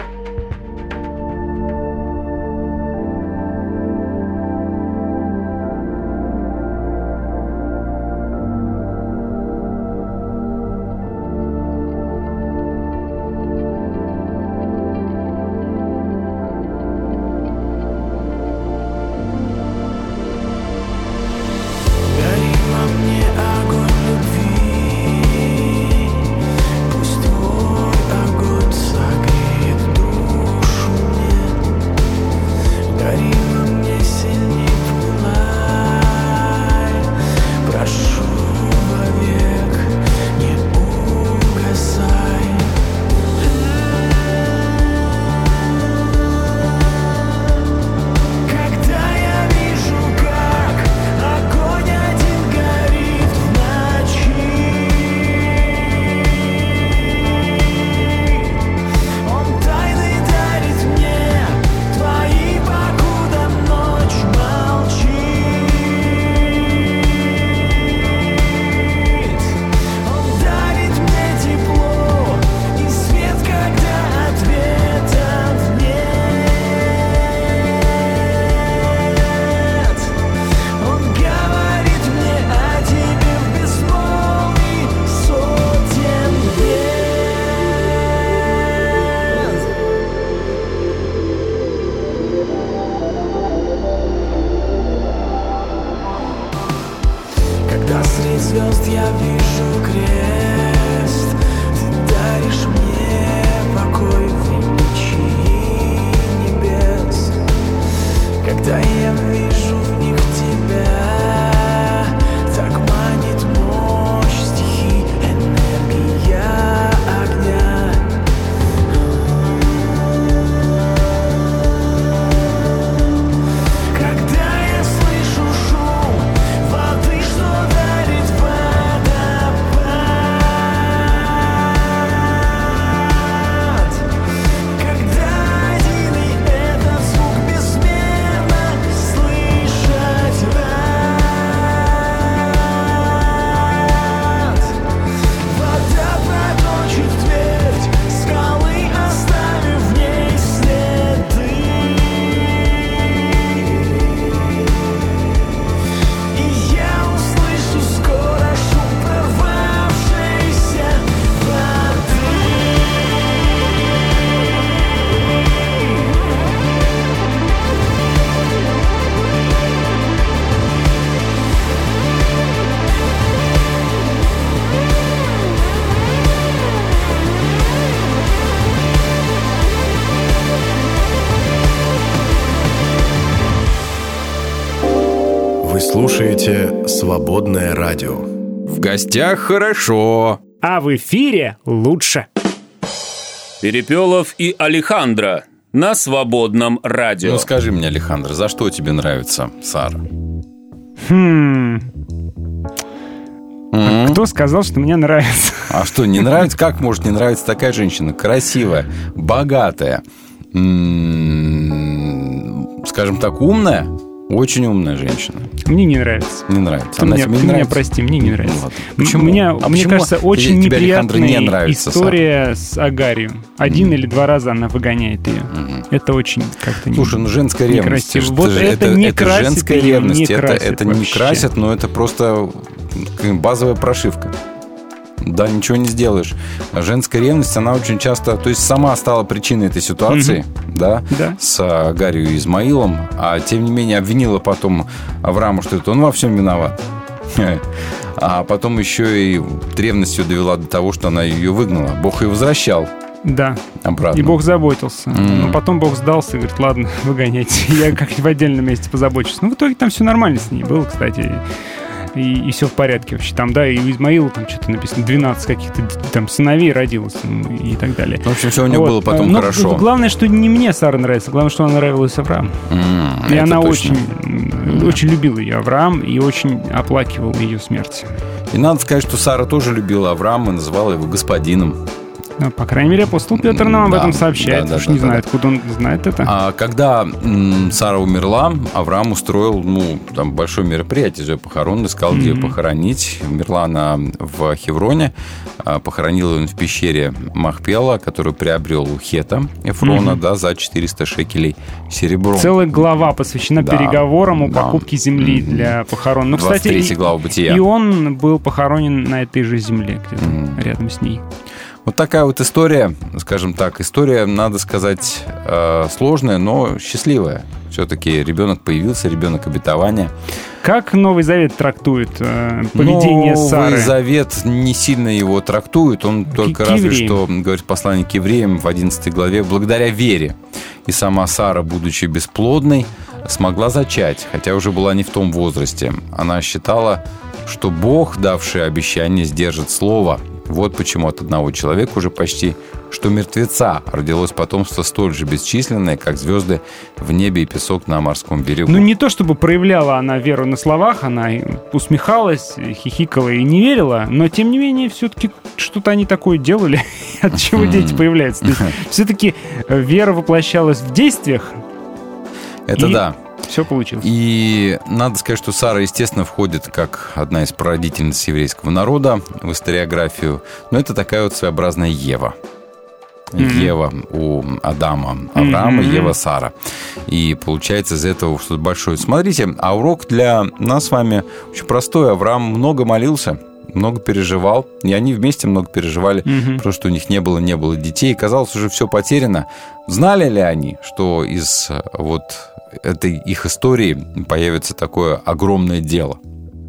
Звезд я вижу крест, ты даришь мне покой в небес. Когда я вижу Гостях хорошо. А в эфире лучше. Перепелов и Алехандро на свободном радио. Ну скажи мне, Александр, за что тебе нравится Сара? Хм. М? Кто сказал, что мне нравится? А что, не нравится? Как может не нравиться такая женщина? Красивая, богатая, скажем так, умная? Очень умная женщина. Мне не нравится. Не нравится. Ты Она меня, тебе не ты меня нравится? прости, мне не нравится. ладно. М- Почему? Меня, А мне почему кажется, очень тебе неприятная не нравится, история с Агарией. Один или два раза она выгоняет ее. Это очень как-то не- Слушай, ну женская ревность. это Вот же- это, не это красит женская ревность. не это красит это не вообще. красит, но это просто базовая прошивка. Да, ничего не сделаешь. Женская ревность, она очень часто, то есть сама стала причиной этой ситуации, да, Да. с Агарью и Измаилом, а тем не менее обвинила потом Авраама, что это он во всем виноват. А потом еще и ревностью довела до того, что она ее выгнала. Бог ее возвращал Да. обратно. И Бог заботился. М. Но потом Бог сдался и говорит, ладно, выгоняйте. Я как-нибудь в отдельном месте позабочусь. Ну, в итоге там все нормально с ней было, кстати. И, все в порядке вообще. Там, да, и у Измаила там что-то написано, 12 каких-то там сыновей родилось и так далее. В общем, все у нее Вот. было потом Но хорошо. Главное, что не мне Сара нравится, главное, что она нравилась Аврааму. М, И она точно. очень, м, очень любила ее Авраам и очень оплакивал ее смерть. И надо сказать, что Сара тоже любила Авраама и называла его господином. Ну, по крайней мере, апостол Петр нам об Да, этом сообщает. да, да, Уж да, не да, знаю, да. откуда он знает это. А когда м, Сара умерла, Авраам устроил ну, там большое мероприятие за ее похорон, искал, где ее Мгм. похоронить. Умерла она в Хевроне, а, похоронил ее в пещере Махпела, которую приобрел у Хета Эфрона Мгм. да, за 400 шекелей серебром. Целая глава посвящена Да, переговорам о да. покупке земли Мгм. для похорон. Ну, кстати, 23 и, глава Бытия. и он был похоронен на этой же земле, где-то Мгм. рядом с ней. Вот такая вот история, скажем так, история, надо сказать, э, сложная, но счастливая. Все-таки ребенок появился, ребенок обетования. Как Новый Завет трактует э, поведение Новый Сары? Завет не сильно его трактует, он только к разве что говорит послание к евреям в 11 главе, благодаря вере. И сама Сара, будучи бесплодной, смогла зачать, хотя уже была не в том возрасте. Она считала, что Бог, давший обещание, сдержит слово. Вот почему от одного человека уже почти что мертвеца родилось потомство столь же бесчисленное, как звезды в небе и песок на морском берегу. Ну, не то чтобы проявляла она веру на словах, она усмехалась, хихикала и не верила, но, тем не менее, все-таки что-то они такое делали, от чего дети появляются. Все-таки вера воплощалась в действиях, Это и- да. Все получилось. И надо сказать, что Сара, естественно, входит как одна из прародительниц еврейского народа в историографию. Но это такая вот своеобразная Ева. Мгм. Ева у Адама Авраама, Мгм. Ева Сара. И получается из этого что-то большое. Смотрите, а урок для нас с вами очень простой. Авраам много молился, много переживал. И они вместе много переживали, Мгм. потому что у них не было, не было детей. И казалось, уже все потеряно. Знали ли они, что из э, вот этой их истории появится такое огромное дело?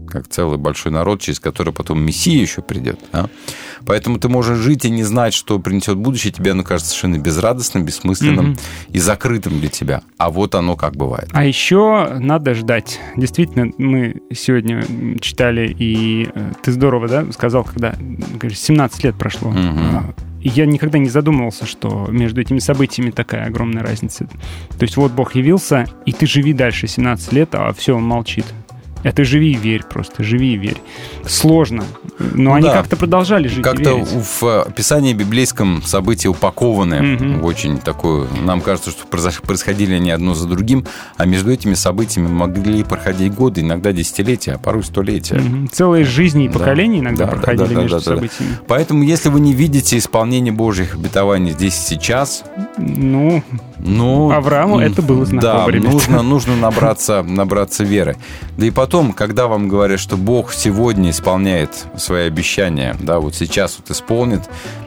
как целый большой народ, через который потом Мессия еще придет. да? Поэтому ты можешь жить и не знать, что принесет будущее, тебе оно кажется совершенно безрадостным, бессмысленным Мгм. и закрытым для тебя. А вот оно как бывает. А еще надо ждать. Действительно, мы сегодня читали, и э, ты здорово, да, сказал, когда говоришь, 17 лет прошло. Мгм. Я никогда не задумывался, что между этими событиями такая огромная разница. То есть вот Бог явился, и ты живи дальше 17 лет, а все, он молчит. Ты живи и верь просто, живи и верь. Сложно, но Ну они да. как-то продолжали жить и Как-то в описании библейском события упакованы Мгм. в очень такую... Нам кажется, что происходили они одно за другим, а между этими событиями могли проходить годы, иногда десятилетия, а порой столетия. Мгм. Целые жизни и Да. поколения иногда Да, да, проходили да, да, между да, да. событиями. Поэтому, если вы не видите исполнение Божьих обетований здесь и сейчас, Ну, ну, Аврааму это было знакомо, Да, ребята. нужно, нужно набраться, набраться веры. Да и потом, когда вам говорят, что Бог сегодня исполняет свои обещания, да, вот сейчас вот исполнит,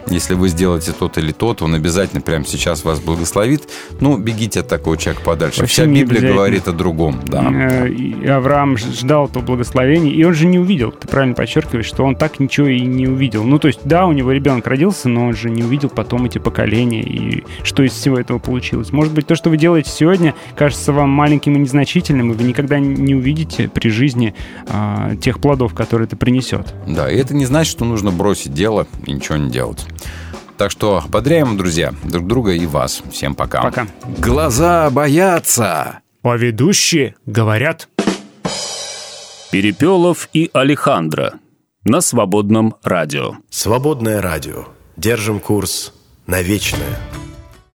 если вы сделаете тот или тот, он обязательно прямо сейчас вас благословит, ну, бегите от такого человека подальше. Вообще Вся Библия говорит о другом, да. Э, и Авраам ждал этого благословения, и он же не увидел. Ты правильно подчеркиваешь, что он так ничего и не увидел. Ну, то есть, да, у него ребенок родился, но он же не увидел потом эти поколения и что из всего этого получилось. Может быть, то, что вы делаете сегодня, кажется вам маленьким и незначительным, и вы никогда не увидите при жизни а, тех плодов, которые это принесет. Да, и это не значит, что нужно бросить дело и ничего не делать. Так что ободряем, друзья, друг друга и вас. Всем пока. Пока. Глаза боятся. А ведущие говорят... Перепелов и Алехандро на свободном радио. Свободное радио. Держим курс на вечное.